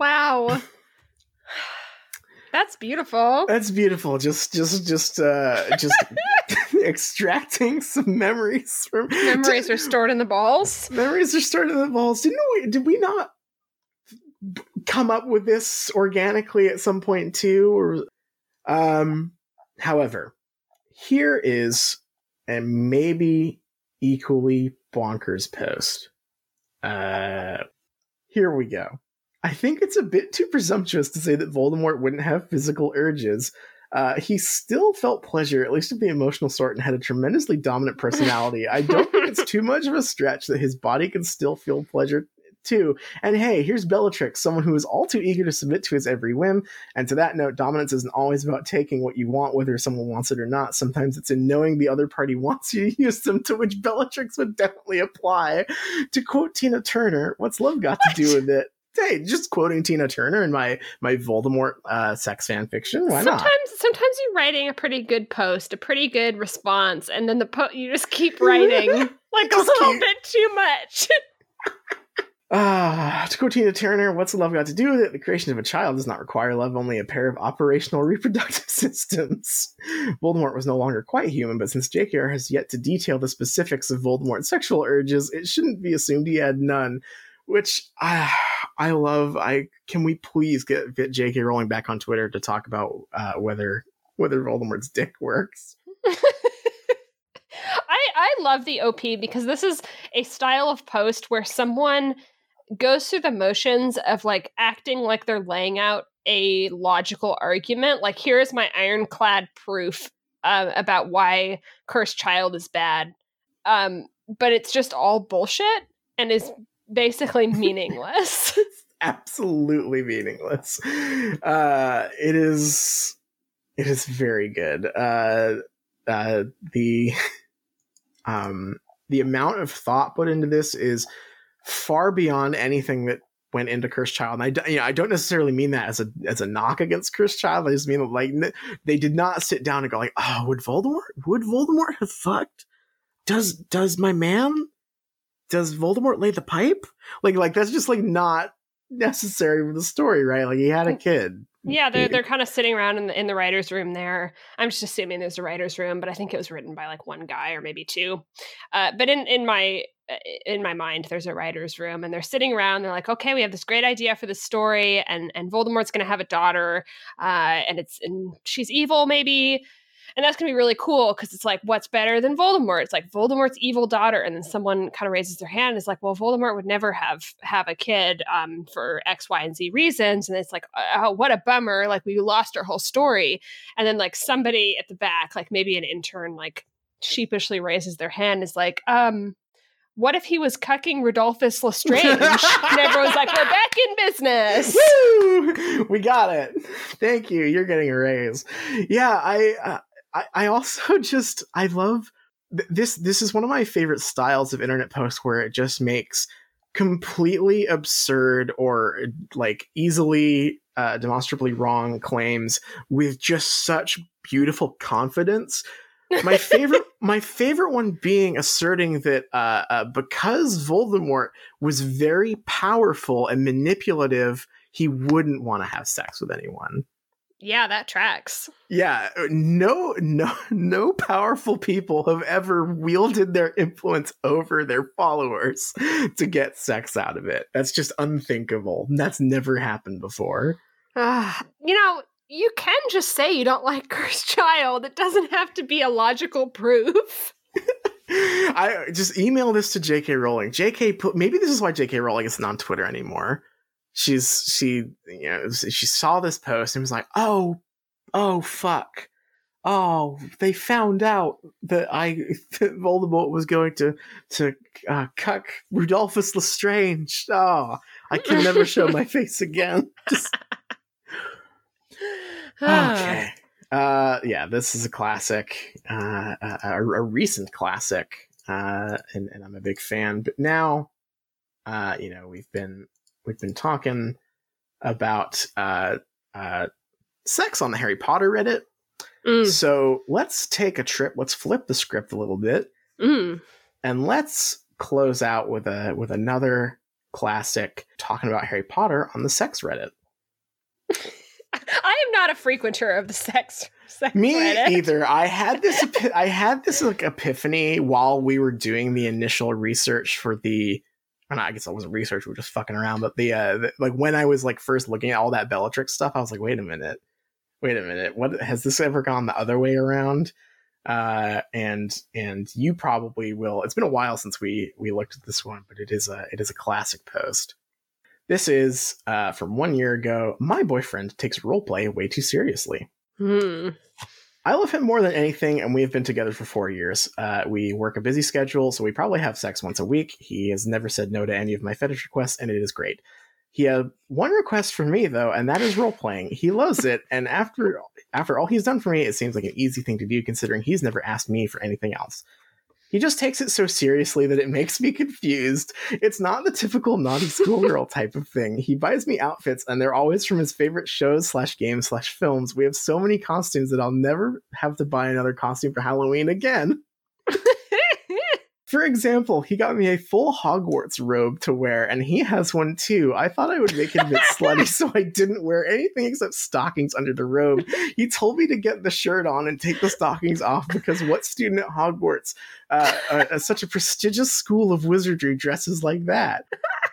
Wow. That's beautiful. That's beautiful. Just, just, just, uh, just extracting some memories from Memories are stored in the balls. memories are stored in the balls. Didn't we? Did we not come up with this organically at some point too? Or, um, however, here is a maybe equally bonkers post. Uh, here we go. I think it's a bit too presumptuous to say that Voldemort wouldn't have physical urges. Uh, he still felt pleasure, at least of the emotional sort, and had a tremendously dominant personality. I don't think it's too much of a stretch that his body can still feel pleasure too. And hey, here's Bellatrix, someone who is all too eager to submit to his every whim. And to that note, dominance isn't always about taking what you want, whether someone wants it or not. Sometimes it's in knowing the other party wants you to use them, to which Bellatrix would definitely apply. To quote Tina Turner, what's love got to do with it? Hey, just quoting Tina Turner in my my Voldemort uh, sex fan fiction. Why sometimes, not? sometimes you're writing a pretty good post, a pretty good response, and then the po- you just keep writing like a little keep- bit too much. Ah, to quote Tina Turner, what's love got to do with it? The creation of a child does not require love, only a pair of operational reproductive systems. Voldemort was no longer quite human, but since JKR has yet to detail the specifics of Voldemort's sexual urges, it shouldn't be assumed he had none. Which I, I love. I can we please get JK Rowling back on Twitter to talk about uh, whether whether Voldemort's dick works. I I love the OP because this is a style of post where someone goes through the motions of like acting like they're laying out a logical argument. Like here is my ironclad proof uh, about why cursed child is bad, um, but it's just all bullshit and is basically meaningless. absolutely meaningless. Uh, it is it is very good. Uh, uh, the um, the amount of thought put into this is far beyond anything that went into Cursed Child. And I, d- you know, I don't necessarily mean that as a as a knock against Cursed Child. I just mean like they did not sit down and go like, "Oh, would Voldemort would Voldemort have fucked? Does does my man does Voldemort lay the pipe? Like like that's just like not necessary for the story, right? Like he had a kid. Yeah, they're they're kind of sitting around in the in the writers' room there. I'm just assuming there's a writers' room, but I think it was written by like one guy or maybe two. Uh, but in in my uh, in my mind, there's a writers' room, and they're sitting around. They're like, okay, we have this great idea for the story, and and Voldemort's going to have a daughter, uh, and it's and she's evil, maybe. And that's gonna be really cool because it's like, what's better than Voldemort? It's like Voldemort's evil daughter, and then someone kind of raises their hand. And is like, well, Voldemort would never have have a kid um, for X, Y, and Z reasons. And it's like, oh, what a bummer! Like we lost our whole story. And then like somebody at the back, like maybe an intern, like sheepishly raises their hand, is like, um, what if he was cucking Rodolphus Lestrange? and everyone's like, we're back in business. Woo! We got it. Thank you. You're getting a raise. Yeah, I, uh, I, I also just I love th- this. This is one of my favorite styles of internet posts where it just makes completely absurd or like easily uh, demonstrably wrong claims with just such beautiful confidence. My favorite, my favorite one being asserting that uh, uh, because Voldemort was very powerful and manipulative, he wouldn't want to have sex with anyone. Yeah, that tracks. Yeah, no, no, no powerful people have ever wielded their influence over their followers to get sex out of it. That's just unthinkable. That's never happened before. Uh, you know, you can just say you don't like Cursed Child. It doesn't have to be a logical proof. I just email this to J.K. Rowling. J.K. Maybe this is why J.K. Rowling isn't on Twitter anymore. She's she you know she saw this post and was like, oh, oh fuck, oh they found out that I that Voldemort was going to to uh, cuck Rodolphus Lestrange. Oh, I can never show my face again. Just, okay. Uh, yeah, this is a classic, uh, a, a, a recent classic, uh, and, and I'm a big fan. But now, uh, you know, we've been we've been talking about uh, uh, sex on the Harry Potter Reddit. Mm. So let's take a trip. Let's flip the script a little bit, Mm. and let's close out with a with another classic talking about Harry Potter on the sex Reddit. I am not a frequenter of the sex. sex Me Reddit. either. I had this. I had this like epiphany while we were doing the initial research for the. Or not, I guess it wasn't research. We were just fucking around. But the, uh, the like when I was like first looking at all that Bellatrix stuff, I was like, wait a minute, wait a minute. What has this ever gone the other way around? Uh, and and you probably will. It's been a while since we we looked at this one, but it is a it is a classic post. This is uh, from one year ago. My boyfriend takes roleplay way too seriously. Hmm. I love him more than anything, and we have been together for four years. Uh, we work a busy schedule, so we probably have sex once a week. He has never said no to any of my fetish requests, and it is great. He had one request for me though, and that is role playing. He loves it, and after after all he's done for me, it seems like an easy thing to do, considering he's never asked me for anything else. He just takes it so seriously that it makes me confused. It's not the typical naughty schoolgirl type of thing. He buys me outfits, and they're always from his favorite shows slash games slash films. We have so many costumes that I'll never have to buy another costume for Halloween again. For example, he got me a full Hogwarts robe to wear, and he has one too. I thought I would make it a bit slutty, so I didn't wear anything except stockings under the robe. He told me to get the shirt on and take the stockings off because what student at Hogwarts, uh, uh, such a prestigious school of wizardry, dresses like that?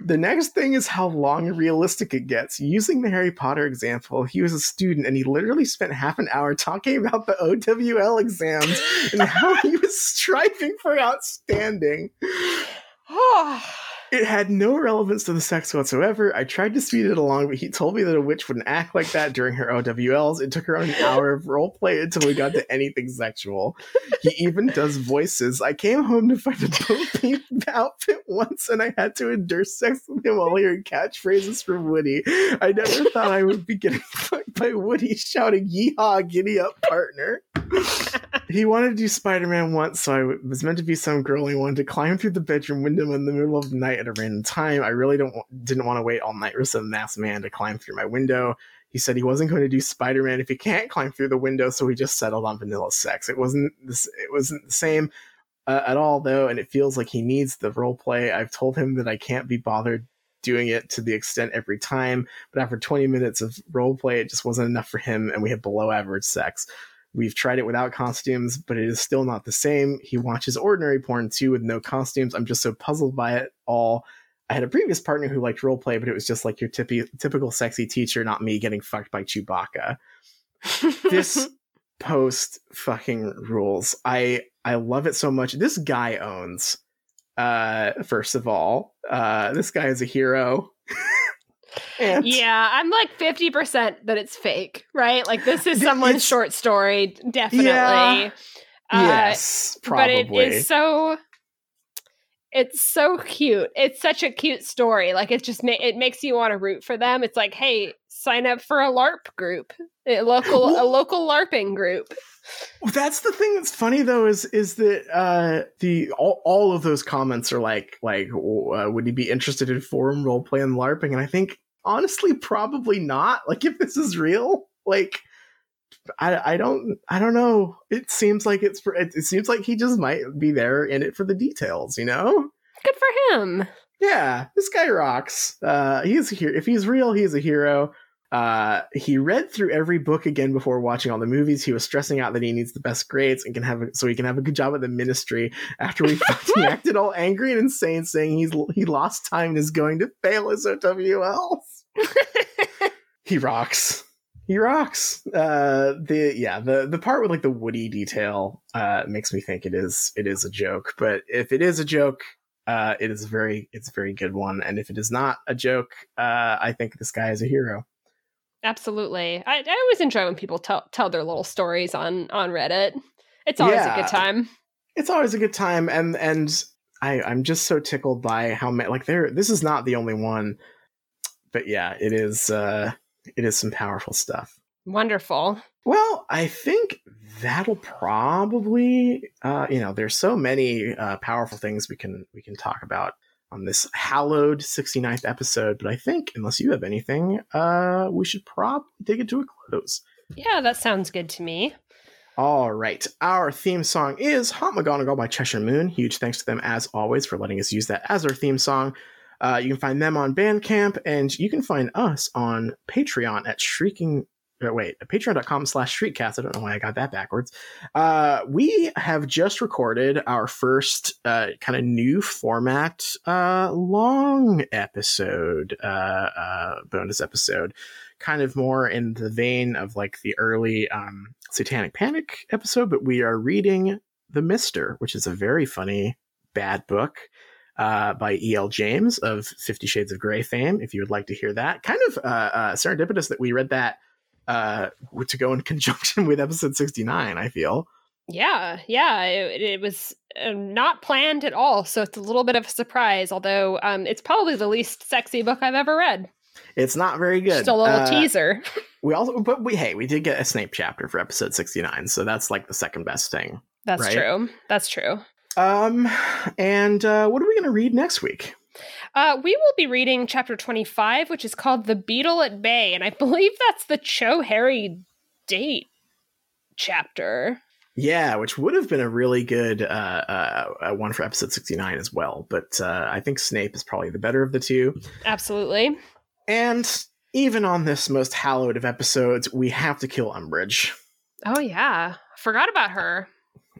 The next thing is how long and realistic it gets. Using the Harry Potter example, he was a student and he literally spent half an hour talking about the OWL exams and how he was striving for outstanding. Oh, It had no relevance to the sex whatsoever. I tried to speed it along, but he told me that a witch wouldn't act like that during her OWLs. It took around an hour of roleplay until we got to anything sexual. He even does voices. I came home to find a boat outfit once, and I had to endure sex with him while hearing catchphrases from Woody. I never thought I would be getting fucked by Woody shouting, Yeehaw, giddy up, partner. he wanted to do Spider Man once, so I was meant to be some girl he wanted to climb through the bedroom window in the middle of the night at a random time. I really don't didn't want to wait all night for some masked man to climb through my window. He said he wasn't going to do Spider Man if he can't climb through the window, so we just settled on vanilla sex. It wasn't this. It wasn't the same uh, at all though, and it feels like he needs the role play. I've told him that I can't be bothered doing it to the extent every time, but after 20 minutes of role play, it just wasn't enough for him, and we had below average sex. We've tried it without costumes, but it is still not the same. He watches ordinary porn too with no costumes. I'm just so puzzled by it all. I had a previous partner who liked role play, but it was just like your typi- typical sexy teacher, not me getting fucked by Chewbacca. This post fucking rules. I I love it so much. This guy owns. Uh, first of all, uh, this guy is a hero. yeah, I'm like 50% that it's fake, right? Like this is someone's It's- short story, definitely. Yeah. Uh, yes, probably. But it is so it's so cute. It's such a cute story. Like it just ma- it makes you want to root for them. It's like, "Hey, sign up for a LARP group. A local a local LARPing group." Well, That's the thing that's funny though is is that uh, the all, all of those comments are like like uh, would you be interested in forum role play and LARPing? And I think honestly probably not. Like if this is real, like I I don't I don't know. It seems like it's for it, it seems like he just might be there in it for the details, you know? Good for him. Yeah, this guy rocks. Uh, he's here. If he's real, he's a hero. Uh, he read through every book again before watching all the movies. He was stressing out that he needs the best grades and can have a, so he can have a good job at the ministry. After we he acted all angry and insane, saying he's he lost time and is going to fail his OWLs. he rocks. He rocks. Uh, the yeah the the part with like the Woody detail uh makes me think it is it is a joke. But if it is a joke, uh, it is very it's a very good one. And if it is not a joke, uh, I think this guy is a hero. Absolutely. I, I always enjoy when people tell tell their little stories on on Reddit. It's always yeah, a good time. It's always a good time, and and I I'm just so tickled by how many like there. This is not the only one, but yeah, it is. uh It is some powerful stuff. Wonderful. Well, I think that'll probably uh, you know there's so many uh, powerful things we can we can talk about on this hallowed 69th episode. But I think, unless you have anything, uh, we should probably take it to a close. Yeah, that sounds good to me. All right. Our theme song is Hot McGonagall by Cheshire Moon. Huge thanks to them, as always, for letting us use that as our theme song. Uh, you can find them on Bandcamp, and you can find us on Patreon at Shrieking uh, wait, patreon.com slash shriekcast. I don't know why I got that backwards. Uh, we have just recorded our first uh, kind of new format uh, long episode, uh, bonus episode, kind of more in the vein of like the early um, Satanic Panic episode, but we are reading The Mister, which is a very funny bad book. Uh, by E.L. James of Fifty Shades of Grey fame. If you would like to hear that, kind of uh, uh, serendipitous that we read that uh, to go in conjunction with episode 69, I feel. Yeah, yeah, it, it was uh, not planned at all. So it's a little bit of a surprise, although um, it's probably the least sexy book I've ever read. It's not very good. Just a little uh, teaser. We also, but we, hey, we did get a Snape chapter for episode 69. So that's like the second best thing. That's right? true. That's true. Um, and uh, what are we going to read next week? Uh, we will be reading chapter 25, which is called The Beetle at Bay. And I believe that's the Cho Harry date chapter. Yeah, which would have been a really good uh, uh, one for episode 69 as well. But uh, I think Snape is probably the better of the two. Absolutely. And even on this most hallowed of episodes, we have to kill Umbridge. Oh, yeah. Forgot about her.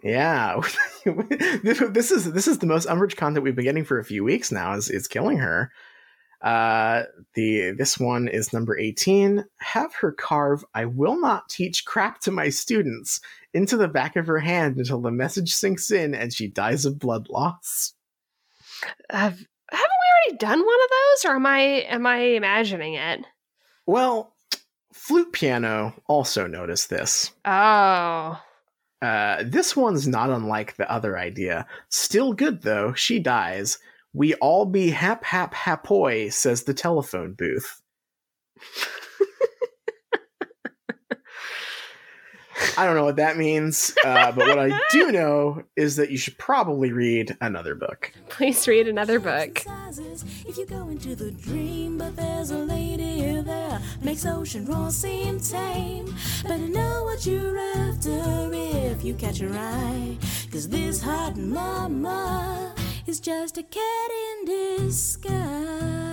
Yeah, this is this is the most Umbridge content we've been getting for a few weeks now. Is is killing her. Uh, the this one is number eighteen. Have her carve "I will not teach crap to my students" into the back of her hand until the message sinks in and she dies of blood loss. Have haven't we already done one of those, or am I am I imagining it? Well, flute piano also noticed this. Oh. Uh, this one's not unlike the other idea. Still good though. She dies. We all be hap hap hapoy, says the telephone booth. I don't know what that means, uh, but what I do know is that you should probably read another book. Please read another book. If you go into the dream, but there's a lady there, makes ocean roar seem tame. Better know what you're after if you catch her eye. Cause this hot mama is just a cat in disguise.